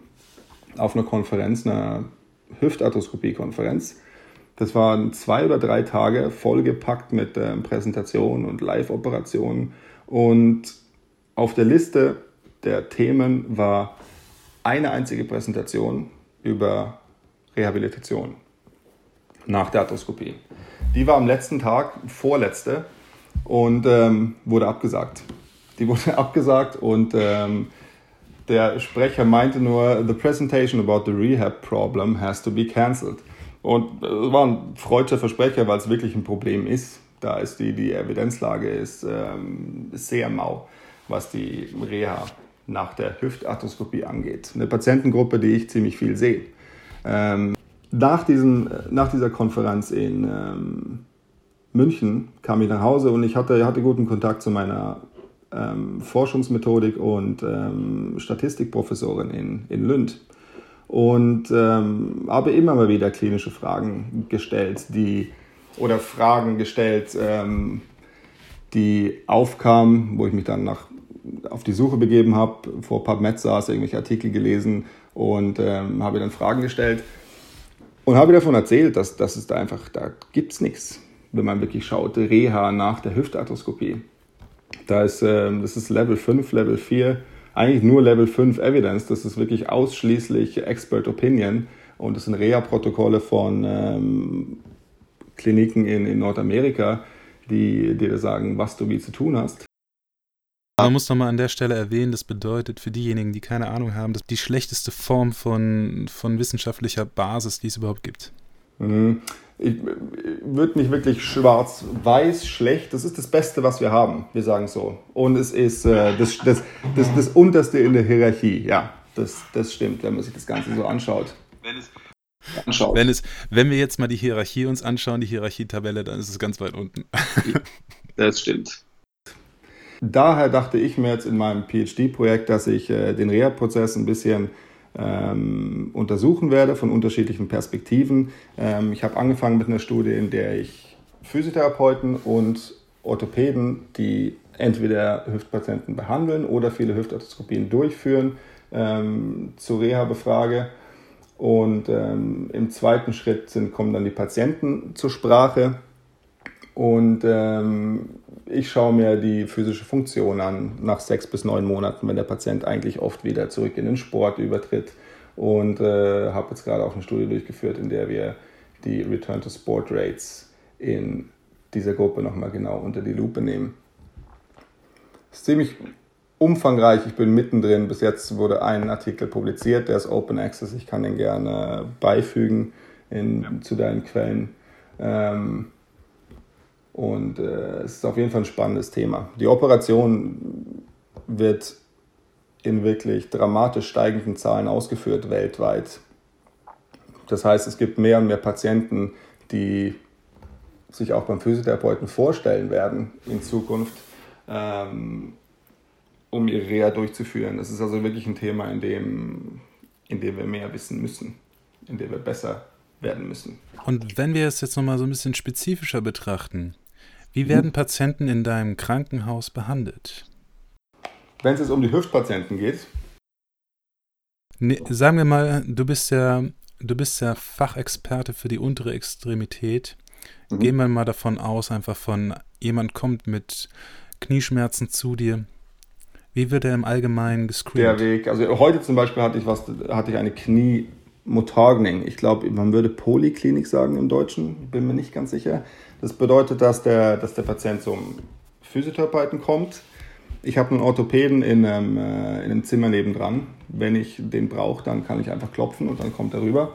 auf einer Konferenz, einer Hüftarthroskopie-Konferenz. Das waren zwei oder drei Tage vollgepackt mit äh, Präsentationen und Live-Operationen. Und auf der Liste der Themen war eine einzige Präsentation über Rehabilitation nach der Arthroskopie. Die war am letzten Tag, vorletzte, und ähm, wurde abgesagt. Die wurde *laughs* abgesagt und ähm, der Sprecher meinte nur, the presentation about the rehab problem has to be cancelled. Und es war ein freudscher Versprecher, weil es wirklich ein Problem ist. Da ist die, die Evidenzlage ist ähm, sehr mau, was die Reha nach der Hüftarthroskopie angeht. Eine Patientengruppe, die ich ziemlich viel sehe. Ähm, nach, diesen, nach dieser Konferenz in ähm, München kam ich nach Hause und ich hatte, hatte guten Kontakt zu meiner ähm, Forschungsmethodik und ähm, Statistikprofessorin in, in Lünd und ähm, habe immer mal wieder klinische Fragen gestellt, die oder Fragen gestellt, ähm, die aufkamen, wo ich mich dann nach, auf die Suche begeben habe, vor PubMed saß, irgendwelche Artikel gelesen und ähm, habe dann Fragen gestellt und habe davon erzählt, dass, dass es da einfach, da gibt es nichts, wenn man wirklich schaut, Reha nach der Hüftarthroskopie. Da ist, ähm, das ist Level 5, Level 4, eigentlich nur Level 5 Evidence, das ist wirklich ausschließlich Expert Opinion und das sind Reha-Protokolle von ähm, Kliniken in, in Nordamerika, die dir sagen, was du wie zu tun hast. Man muss nochmal an der Stelle erwähnen, das bedeutet für diejenigen, die keine Ahnung haben, dass die schlechteste Form von, von wissenschaftlicher Basis, die es überhaupt gibt. Mhm. Ich, würde nicht wirklich schwarz-weiß schlecht. Das ist das Beste, was wir haben. Wir sagen so. Und es ist äh, das, das, das, das Unterste in der Hierarchie. Ja, das, das stimmt, wenn man sich das Ganze so anschaut. Wenn es anschaut. Wenn, es, wenn wir jetzt mal die Hierarchie uns anschauen, die Hierarchietabelle, dann ist es ganz weit unten. *laughs* das stimmt. Daher dachte ich mir jetzt in meinem PhD-Projekt, dass ich äh, den Reha-Prozess ein bisschen ähm, untersuchen werde von unterschiedlichen Perspektiven. Ähm, ich habe angefangen mit einer Studie, in der ich Physiotherapeuten und Orthopäden, die entweder Hüftpatienten behandeln oder viele Hüftarthroskopien durchführen, ähm, zur Reha befrage. Und ähm, im zweiten Schritt sind, kommen dann die Patienten zur Sprache. Und ähm, ich schaue mir die physische Funktion an nach sechs bis neun Monaten, wenn der Patient eigentlich oft wieder zurück in den Sport übertritt. Und äh, habe jetzt gerade auch eine Studie durchgeführt, in der wir die Return to Sport Rates in dieser Gruppe nochmal genau unter die Lupe nehmen. Das ist ziemlich umfangreich. Ich bin mittendrin. Bis jetzt wurde ein Artikel publiziert, der ist Open Access. Ich kann den gerne beifügen in, ja. zu deinen Quellen. Ähm, und äh, es ist auf jeden Fall ein spannendes Thema. Die Operation wird in wirklich dramatisch steigenden Zahlen ausgeführt weltweit. Das heißt, es gibt mehr und mehr Patienten, die sich auch beim Physiotherapeuten vorstellen werden in Zukunft, ähm, um ihre Reha durchzuführen. Das ist also wirklich ein Thema, in dem, in dem wir mehr wissen müssen, in dem wir besser werden müssen. Und wenn wir es jetzt nochmal so ein bisschen spezifischer betrachten, wie werden Patienten in deinem Krankenhaus behandelt? Wenn es jetzt um die Hüftpatienten geht. Nee, sagen wir mal, du bist ja, du bist ja Fachexperte für die untere Extremität. Mhm. Gehen wir mal davon aus, einfach von jemand kommt mit Knieschmerzen zu dir. Wie wird er im Allgemeinen gescreent? Der Weg, also heute zum Beispiel hatte ich was, hatte ich eine Knie-Motagning. Ich glaube, man würde Poliklinik sagen im Deutschen, bin mir nicht ganz sicher. Das bedeutet, dass der, dass der Patient zum Physiotherapeuten kommt. Ich habe einen Orthopäden in einem, äh, in einem Zimmer nebendran. Wenn ich den brauche, dann kann ich einfach klopfen und dann kommt er rüber.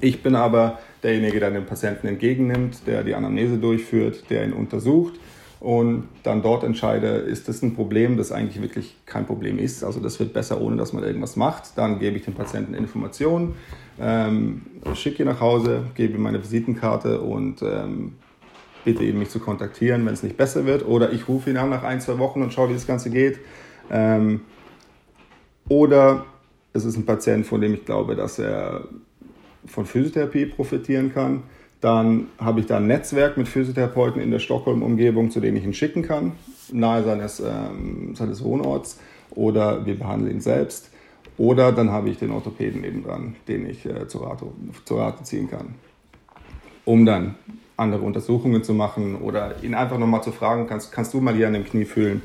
Ich bin aber derjenige, der den Patienten entgegennimmt, der die Anamnese durchführt, der ihn untersucht und dann dort entscheide, ist das ein Problem, das eigentlich wirklich kein Problem ist. Also das wird besser, ohne dass man irgendwas macht. Dann gebe ich dem Patienten Informationen, ähm, schicke ihn nach Hause, gebe ihm meine Visitenkarte und ähm, bitte ihn, mich zu kontaktieren, wenn es nicht besser wird. Oder ich rufe ihn an nach ein, zwei Wochen und schaue, wie das Ganze geht. Ähm, oder es ist ein Patient, von dem ich glaube, dass er von Physiotherapie profitieren kann. Dann habe ich da ein Netzwerk mit Physiotherapeuten in der Stockholm-Umgebung, zu denen ich ihn schicken kann, nahe seines, ähm, seines Wohnorts. Oder wir behandeln ihn selbst. Oder dann habe ich den Orthopäden nebendran, den ich äh, zur Rate ziehen kann. Um dann andere Untersuchungen zu machen oder ihn einfach nochmal zu fragen, kannst, kannst du mal hier an dem Knie fühlen?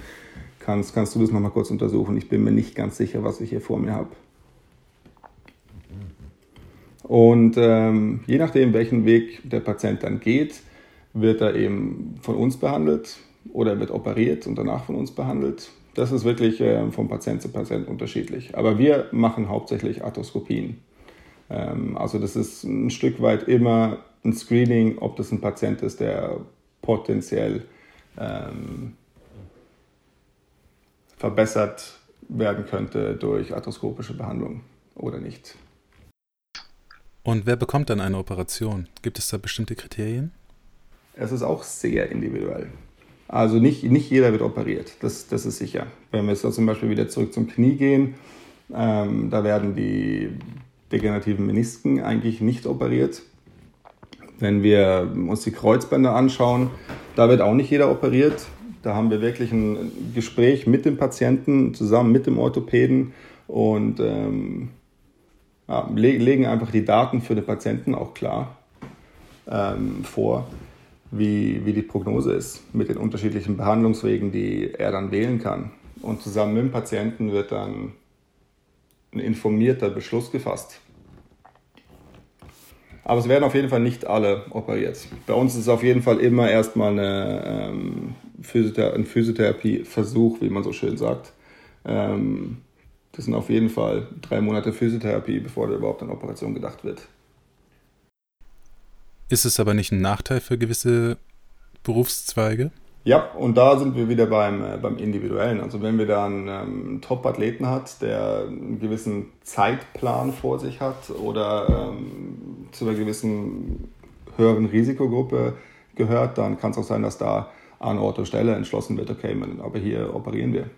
Kannst, kannst du das nochmal kurz untersuchen? Ich bin mir nicht ganz sicher, was ich hier vor mir habe. Und ähm, je nachdem, welchen Weg der Patient dann geht, wird er eben von uns behandelt. oder wird operiert und danach von uns behandelt. Das ist wirklich äh, von Patient zu Patient unterschiedlich. Aber wir machen hauptsächlich Arthroskopien. Ähm, also das ist ein Stück weit immer ein Screening, ob das ein Patient ist, der potenziell ähm, verbessert werden könnte durch arthroskopische Behandlung oder nicht. Und wer bekommt dann eine Operation? Gibt es da bestimmte Kriterien? Es ist auch sehr individuell. Also nicht, nicht jeder wird operiert, das, das ist sicher. Wenn wir jetzt zum Beispiel wieder zurück zum Knie gehen, ähm, da werden die degenerativen Menisken eigentlich nicht operiert. Wenn wir uns die Kreuzbänder anschauen, da wird auch nicht jeder operiert. Da haben wir wirklich ein Gespräch mit dem Patienten zusammen mit dem Orthopäden und ähm, ja, legen einfach die Daten für den Patienten auch klar ähm, vor, wie, wie die Prognose ist mit den unterschiedlichen Behandlungswegen, die er dann wählen kann. Und zusammen mit dem Patienten wird dann ein informierter Beschluss gefasst. Aber es werden auf jeden Fall nicht alle operiert. Bei uns ist es auf jeden Fall immer erstmal eine, ähm, Physiothera ein Physiotherapieversuch, wie man so schön sagt. Ähm, das sind auf jeden Fall drei Monate Physiotherapie, bevor da überhaupt an Operation gedacht wird. Ist es aber nicht ein Nachteil für gewisse Berufszweige? Ja, und da sind wir wieder beim, äh, beim Individuellen. Also wenn wir da einen ähm, Top-Athleten hat, der einen gewissen Zeitplan vor sich hat oder ähm, zu einer gewissen höheren Risikogruppe gehört, dann kann es auch sein, dass da an Ort und Stelle entschlossen wird, okay, aber hier operieren wir.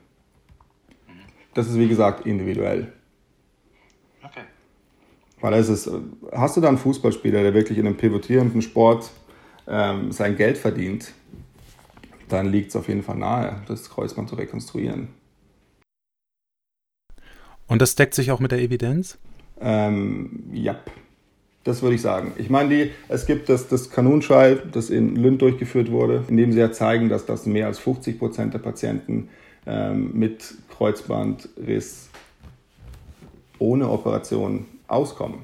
Das ist wie gesagt individuell. Okay. Weil es ist, hast du da einen Fußballspieler, der wirklich in einem pivotierenden Sport ähm, sein Geld verdient, dann liegt es auf jeden Fall nahe, das Kreuzband zu rekonstruieren. Und das deckt sich auch mit der Evidenz? Ähm, ja, das würde ich sagen. Ich meine, die, es gibt das, das Kanunschei, das in Lünd durchgeführt wurde, in dem sie ja zeigen, dass das mehr als 50 Prozent der Patienten ähm, mit Kreuzbandriss ohne Operation auskommen.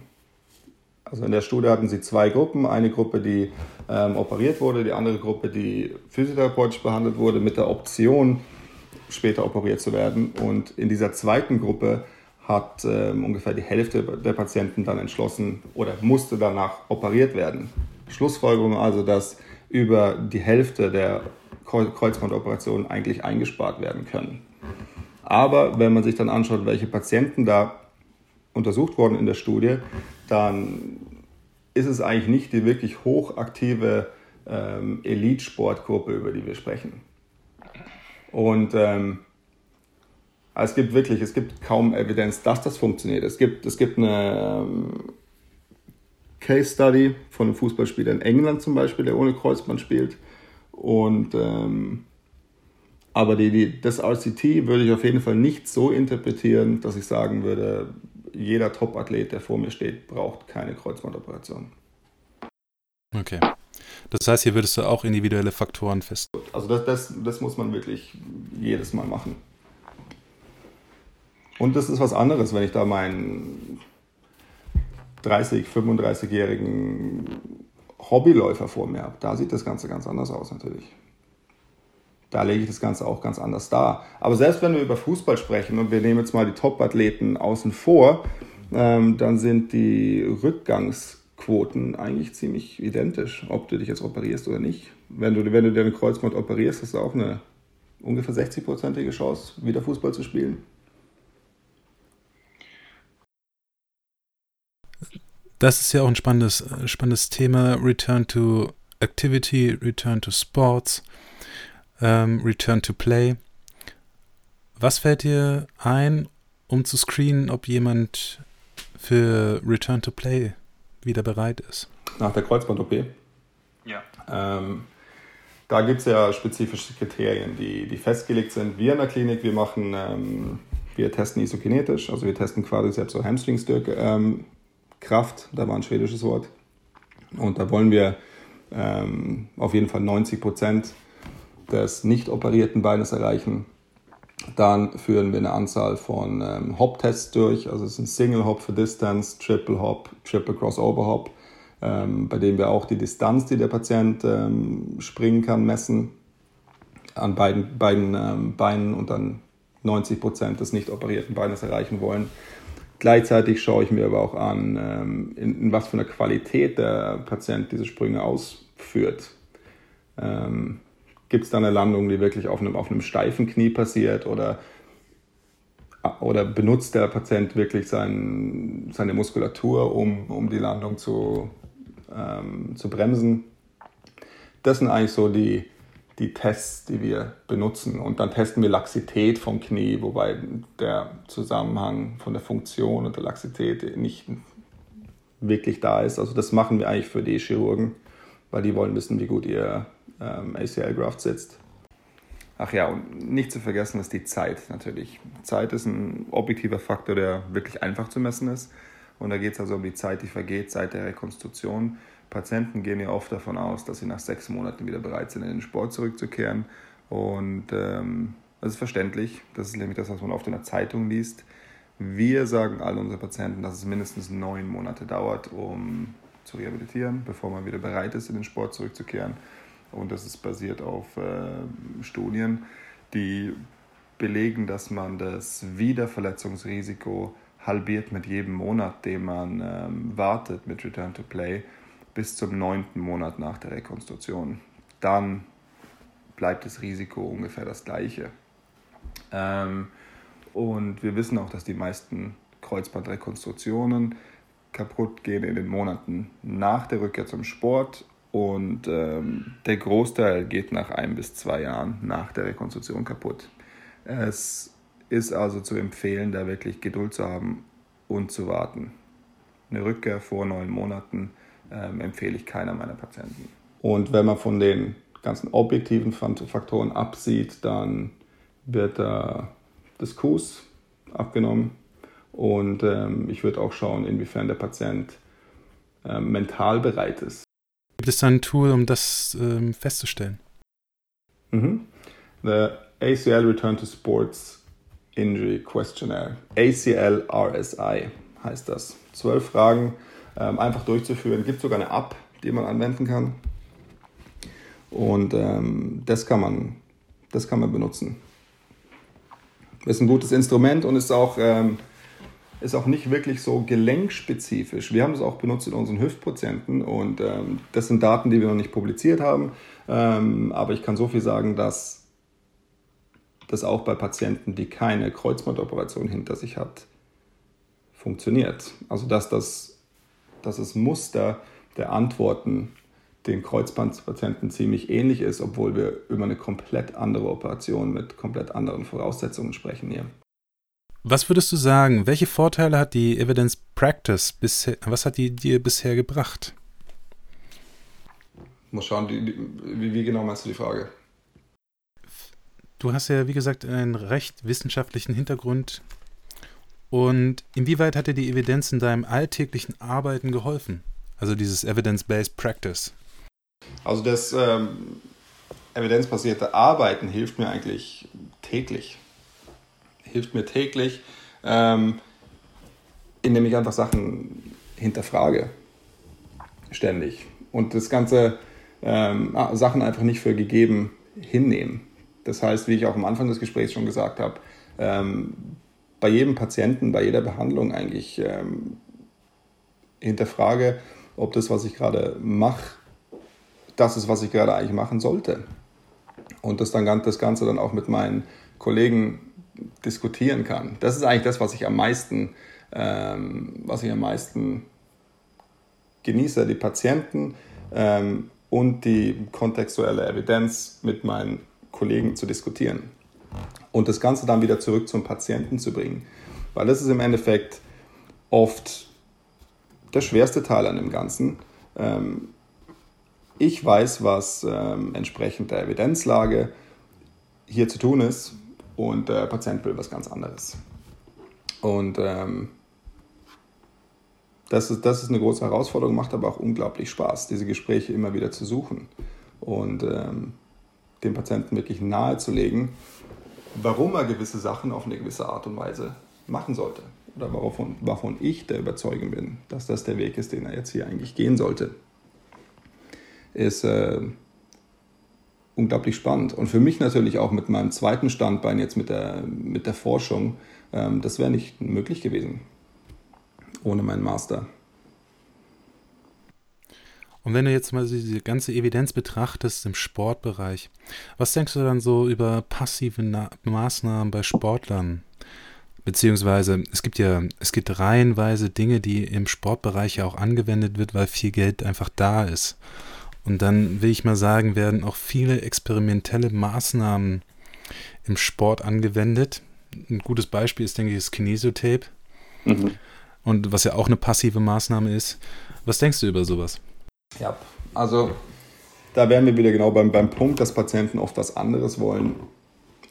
Also in der Studie hatten sie zwei Gruppen. Eine Gruppe, die ähm, operiert wurde, die andere Gruppe, die physiotherapeutisch behandelt wurde, mit der Option, später operiert zu werden. Und in dieser zweiten Gruppe hat ähm, ungefähr die Hälfte der Patienten dann entschlossen oder musste danach operiert werden. Schlussfolgerung also, dass über die Hälfte der Kreuzbandoperationen eigentlich eingespart werden können. Aber wenn man sich dann anschaut, welche Patienten da untersucht wurden in der Studie, dann ist es eigentlich nicht die wirklich hochaktive ähm, Elite-Sportgruppe, über die wir sprechen. Und ähm, es gibt wirklich, es gibt kaum Evidenz, dass das funktioniert. Es gibt, es gibt eine ähm, Case Study von einem Fußballspieler in England zum Beispiel, der ohne Kreuzband spielt. Und ähm, aber die, die, das RCT würde ich auf jeden Fall nicht so interpretieren, dass ich sagen würde, jeder Top-Athlet, der vor mir steht, braucht keine Kreuzbandoperation. Okay. Das heißt, hier würdest du auch individuelle Faktoren fest. Also das, das, das muss man wirklich jedes Mal machen. Und das ist was anderes, wenn ich da meinen 30, 35-jährigen Hobbyläufer vor mir habe. Da sieht das Ganze ganz anders aus natürlich. Da lege ich das Ganze auch ganz anders dar. Aber selbst wenn wir über Fußball sprechen und wir nehmen jetzt mal die Top-Athleten außen vor, ähm, dann sind die Rückgangsquoten eigentlich ziemlich identisch, ob du dich jetzt operierst oder nicht. Wenn du, wenn du deine Kreuzband operierst, hast du auch eine ungefähr 60-prozentige Chance, wieder Fußball zu spielen. Das ist ja auch ein spannendes, spannendes Thema. Return to Activity, Return to Sports, ähm, Return to Play. Was fällt dir ein, um zu screenen, ob jemand für Return to Play wieder bereit ist? Nach der Kreuzband-OP? Ja. Ähm, da gibt es ja spezifische Kriterien, die, die festgelegt sind. Wir in der Klinik, wir machen, ähm, wir testen isokinetisch, also wir testen quasi selbst so Hamstringstärke, ähm, Kraft, da war ein schwedisches Wort. Und da wollen wir ähm, auf jeden Fall 90 Prozent des nicht operierten Beines erreichen. Dann führen wir eine Anzahl von ähm, Hop-Tests durch. Also es ein Single Hop für Distance, Triple Hop, Triple Crossover Hop, ähm, bei dem wir auch die Distanz, die der Patient ähm, springen kann, messen. an beiden, beiden ähm, Beinen und dann 90 Prozent des nicht operierten Beines erreichen wollen. Gleichzeitig schaue ich mir aber auch an, ähm, in, in, was für einer Qualität der Patient diese Sprünge ausführt. Ähm, Gibt es da eine Landung, die wirklich auf einem, auf einem steifen Knie passiert oder, oder benutzt der Patient wirklich sein, seine Muskulatur, um, um die Landung zu, ähm, zu bremsen? Das sind eigentlich so die, die Tests, die wir benutzen. Und dann testen wir Laxität vom Knie, wobei der Zusammenhang von der Funktion und der Laxität nicht wirklich da ist. Also das machen wir eigentlich für die Chirurgen, weil die wollen wissen, wie gut ihr ähm, ACL-Graft sitzt. Ach ja, und nicht zu vergessen ist die Zeit natürlich. Zeit ist ein objektiver Faktor, der wirklich einfach zu messen ist. Und da geht es also um die Zeit, die vergeht seit der Rekonstruktion. Patienten gehen ja oft davon aus, dass sie nach sechs Monaten wieder bereit sind, in den Sport zurückzukehren. Und ähm, das ist verständlich. Das ist nämlich das, was man oft in der Zeitung liest. Wir sagen all unseren Patienten, dass es mindestens neun Monate dauert, um zu rehabilitieren, bevor man wieder bereit ist, in den Sport zurückzukehren. Und das ist basiert auf äh, Studien, die belegen, dass man das Wiederverletzungsrisiko halbiert mit jedem Monat, den man ähm, wartet mit Return to Play bis zum neunten Monat nach der Rekonstruktion. Dann bleibt das Risiko ungefähr das gleiche. Ähm, und wir wissen auch, dass die meisten Kreuzbandrekonstruktionen kaputt gehen in den Monaten nach der Rückkehr zum Sport und ähm, der Großteil geht nach ein bis zwei Jahren nach der Rekonstruktion kaputt. Es ist also zu empfehlen, da wirklich Geduld zu haben und zu warten. Eine Rückkehr vor neun Monaten ähm, empfehle ich keiner meiner Patienten. Und wenn man von den ganzen objektiven Faktoren absieht, dann wird äh, das Kuss abgenommen und ähm, ich würde auch schauen, inwiefern der Patient äh, mental bereit ist. Gibt es da ein Tool, um das ähm, festzustellen? Mhm. The ACL Return to Sports Injury Questionnaire. ACL RSI heißt das. Zwölf Fragen ähm, einfach durchzuführen. Gibt sogar eine App, die man anwenden kann. Und ähm, das, kann man, das kann man benutzen. Ist ein gutes Instrument und ist auch, ähm, ist auch nicht wirklich so gelenkspezifisch. Wir haben es auch benutzt in unseren Hüftprozenten und ähm, das sind Daten, die wir noch nicht publiziert haben. Ähm, aber ich kann so viel sagen, dass das auch bei Patienten, die keine Kreuzbandoperation hinter sich hat, funktioniert. Also dass das dass das Muster der Antworten den Kreuzbandpatienten ziemlich ähnlich ist, obwohl wir über eine komplett andere Operation mit komplett anderen Voraussetzungen sprechen hier. Was würdest du sagen, welche Vorteile hat die Evidence Practice bisher, was hat die dir bisher gebracht? Muss schauen, die, die, wie, wie genau meinst du die Frage? Du hast ja, wie gesagt, einen recht wissenschaftlichen Hintergrund und inwieweit hat dir die Evidenz in deinem alltäglichen Arbeiten geholfen? Also dieses Evidence-Based Practice. Also das ähm, evidenzbasierte Arbeiten hilft mir eigentlich täglich. Hilft mir täglich, ähm, indem ich einfach Sachen hinterfrage. Ständig. Und das Ganze ähm, ah, Sachen einfach nicht für gegeben hinnehmen. Das heißt, wie ich auch am Anfang des Gesprächs schon gesagt habe, ähm, bei jedem Patienten, bei jeder Behandlung eigentlich ähm, hinterfrage, ob das, was ich gerade mache, das ist, was ich gerade eigentlich machen sollte. Und das, dann, das Ganze dann auch mit meinen Kollegen diskutieren kann. Das ist eigentlich das, was ich am meisten, ähm, was ich am meisten genieße, die Patienten ähm, und die kontextuelle Evidenz mit meinen Kollegen zu diskutieren und das Ganze dann wieder zurück zum Patienten zu bringen. Weil das ist im Endeffekt oft der schwerste Teil an dem Ganzen. Ähm, ich weiß, was ähm, entsprechend der Evidenzlage hier zu tun ist und der Patient will was ganz anderes. Und ähm, das, ist, das ist eine große Herausforderung, macht aber auch unglaublich Spaß, diese Gespräche immer wieder zu suchen und ähm, dem Patienten wirklich nahezulegen, warum er gewisse Sachen auf eine gewisse Art und Weise machen sollte. Oder wovon, wovon ich der Überzeugung bin, dass das der Weg ist, den er jetzt hier eigentlich gehen sollte. Ist äh, unglaublich spannend. Und für mich natürlich auch mit meinem zweiten Standbein jetzt mit der, mit der Forschung, ähm, das wäre nicht möglich gewesen ohne meinen Master. Und wenn du jetzt mal diese ganze Evidenz betrachtest im Sportbereich, was denkst du dann so über passive Na Maßnahmen bei Sportlern? Beziehungsweise es gibt ja, es gibt reihenweise Dinge, die im Sportbereich ja auch angewendet wird, weil viel Geld einfach da ist. Und dann will ich mal sagen, werden auch viele experimentelle Maßnahmen im Sport angewendet. Ein gutes Beispiel ist, denke ich, das Kinesiotape. Mhm. Und was ja auch eine passive Maßnahme ist. Was denkst du über sowas? Ja, also da wären wir wieder genau beim, beim Punkt, dass Patienten oft was anderes wollen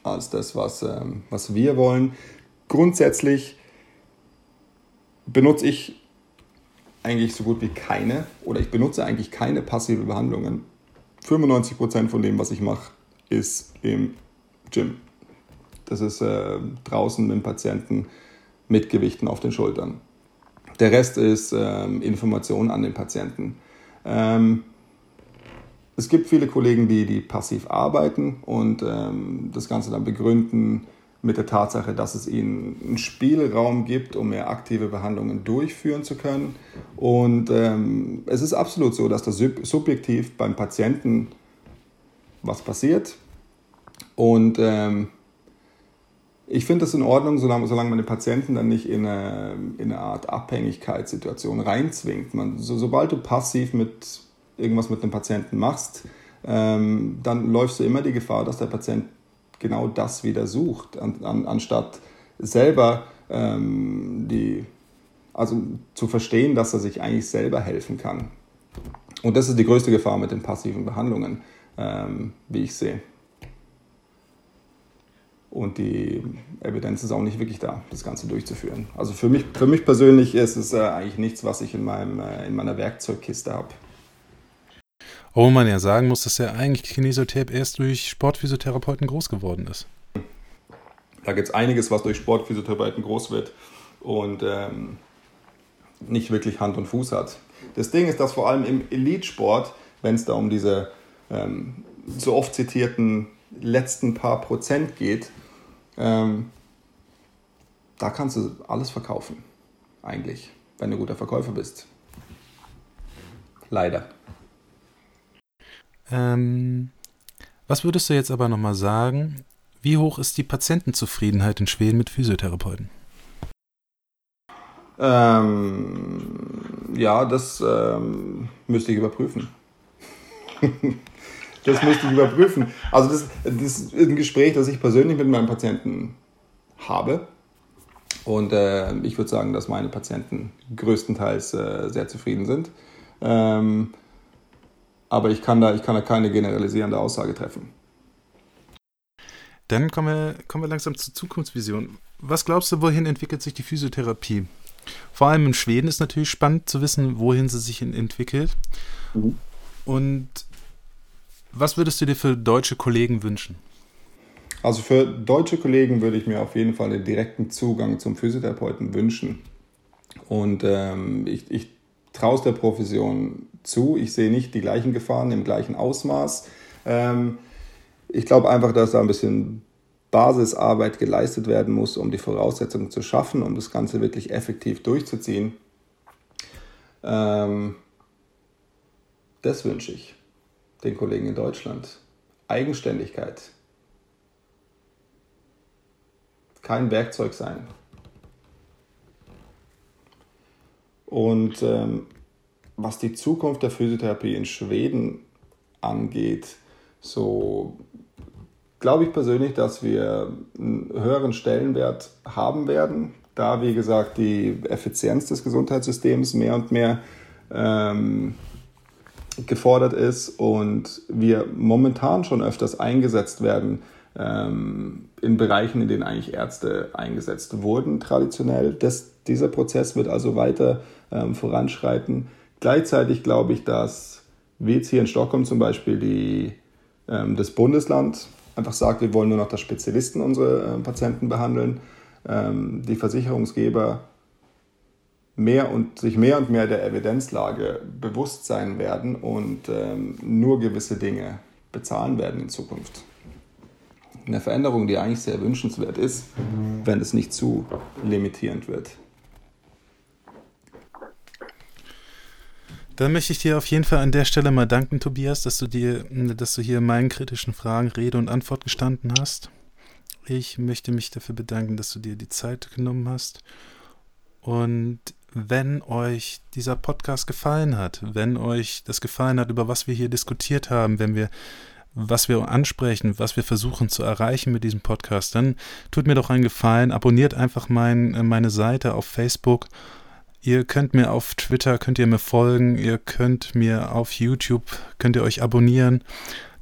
als das, was, ähm, was wir wollen. Grundsätzlich benutze ich eigentlich so gut wie keine oder ich benutze eigentlich keine passive Behandlungen. 95% von dem, was ich mache, ist im Gym. Das ist äh, draußen mit dem Patienten mit Gewichten auf den Schultern. Der Rest ist ähm, Information an den Patienten. Ähm, es gibt viele Kollegen, die, die passiv arbeiten und ähm, das Ganze dann begründen mit der Tatsache, dass es ihnen einen Spielraum gibt, um mehr aktive Behandlungen durchführen zu können. Und ähm, es ist absolut so, dass das subjektiv beim Patienten was passiert. Und ähm, ich finde das in Ordnung, solange, solange man den Patienten dann nicht in eine, in eine Art Abhängigkeitssituation reinzwingt. Man, so, sobald du passiv mit irgendwas mit dem Patienten machst, ähm, dann läufst du immer die Gefahr, dass der Patient genau das wieder sucht, an, an, anstatt selber ähm, die, also zu verstehen, dass er sich eigentlich selber helfen kann. Und das ist die größte Gefahr mit den passiven Behandlungen, ähm, wie ich sehe. Und die Evidenz ist auch nicht wirklich da, das Ganze durchzuführen. Also für mich, für mich persönlich ist es äh, eigentlich nichts, was ich in, meinem, äh, in meiner Werkzeugkiste habe. Obwohl man ja sagen muss, dass ja eigentlich Kinesiotape erst durch Sportphysiotherapeuten groß geworden ist. Da gibt es einiges, was durch Sportphysiotherapeuten groß wird und ähm, nicht wirklich Hand und Fuß hat. Das Ding ist, dass vor allem im Elitesport, wenn es da um diese ähm, so oft zitierten letzten paar Prozent geht, ähm, da kannst du alles verkaufen, eigentlich, wenn du guter Verkäufer bist. Leider. Ähm, was würdest du jetzt aber nochmal sagen? Wie hoch ist die Patientenzufriedenheit in Schweden mit Physiotherapeuten? Ähm, ja, das ähm, müsste ich überprüfen. *laughs* Das müsste ich überprüfen. Also das, das ist ein Gespräch, das ich persönlich mit meinem Patienten habe. Und äh, ich würde sagen, dass meine Patienten größtenteils äh, sehr zufrieden sind. Ähm, aber ich kann, da, ich kann da keine generalisierende Aussage treffen. Dann kommen wir, kommen wir langsam zur Zukunftsvision. Was glaubst du, wohin entwickelt sich die Physiotherapie? Vor allem in Schweden ist natürlich spannend zu wissen, wohin sie sich entwickelt. Mhm. Und was würdest du dir für deutsche Kollegen wünschen? Also für deutsche Kollegen würde ich mir auf jeden Fall einen direkten Zugang zum Physiotherapeuten wünschen. Und ähm, ich, ich traue es der Profession zu. Ich sehe nicht die gleichen Gefahren im gleichen Ausmaß. Ähm, ich glaube einfach, dass da ein bisschen Basisarbeit geleistet werden muss, um die Voraussetzungen zu schaffen, um das Ganze wirklich effektiv durchzuziehen. Ähm, das wünsche ich den Kollegen in Deutschland. Eigenständigkeit. Kein Werkzeug sein. Und ähm, was die Zukunft der Physiotherapie in Schweden angeht, so glaube ich persönlich, dass wir einen höheren Stellenwert haben werden, da wie gesagt die Effizienz des Gesundheitssystems mehr und mehr ähm, gefordert ist und wir momentan schon öfters eingesetzt werden ähm, in Bereichen, in denen eigentlich Ärzte eingesetzt wurden traditionell. Das, dieser Prozess wird also weiter ähm, voranschreiten. Gleichzeitig glaube ich, dass wie jetzt hier in Stockholm zum Beispiel die, ähm, das Bundesland einfach sagt, wir wollen nur noch das Spezialisten unsere äh, Patienten behandeln. Ähm, die Versicherungsgeber mehr und sich mehr und mehr der Evidenzlage bewusst sein werden und ähm, nur gewisse Dinge bezahlen werden in Zukunft. Eine Veränderung, die eigentlich sehr wünschenswert ist, wenn es nicht zu limitierend wird. Dann möchte ich dir auf jeden Fall an der Stelle mal danken, Tobias, dass du dir, dass du hier meinen kritischen Fragen Rede und Antwort gestanden hast. Ich möchte mich dafür bedanken, dass du dir die Zeit genommen hast. Und wenn euch dieser Podcast gefallen hat, wenn euch das gefallen hat, über was wir hier diskutiert haben, wenn wir was wir ansprechen, was wir versuchen zu erreichen mit diesem Podcast, dann tut mir doch einen Gefallen, abonniert einfach mein, meine Seite auf Facebook Ihr könnt mir auf Twitter, könnt ihr mir folgen, ihr könnt mir auf YouTube, könnt ihr euch abonnieren.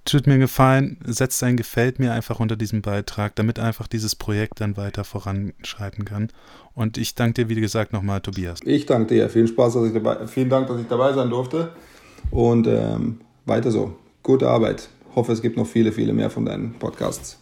Tut mir Gefallen, setzt ein Gefällt mir einfach unter diesem Beitrag, damit einfach dieses Projekt dann weiter voranschreiten kann. Und ich danke dir, wie gesagt, nochmal, Tobias. Ich danke dir. Vielen Spaß, dass ich dabei, vielen Dank, dass ich dabei sein durfte. Und ähm, weiter so. Gute Arbeit. Hoffe, es gibt noch viele, viele mehr von deinen Podcasts.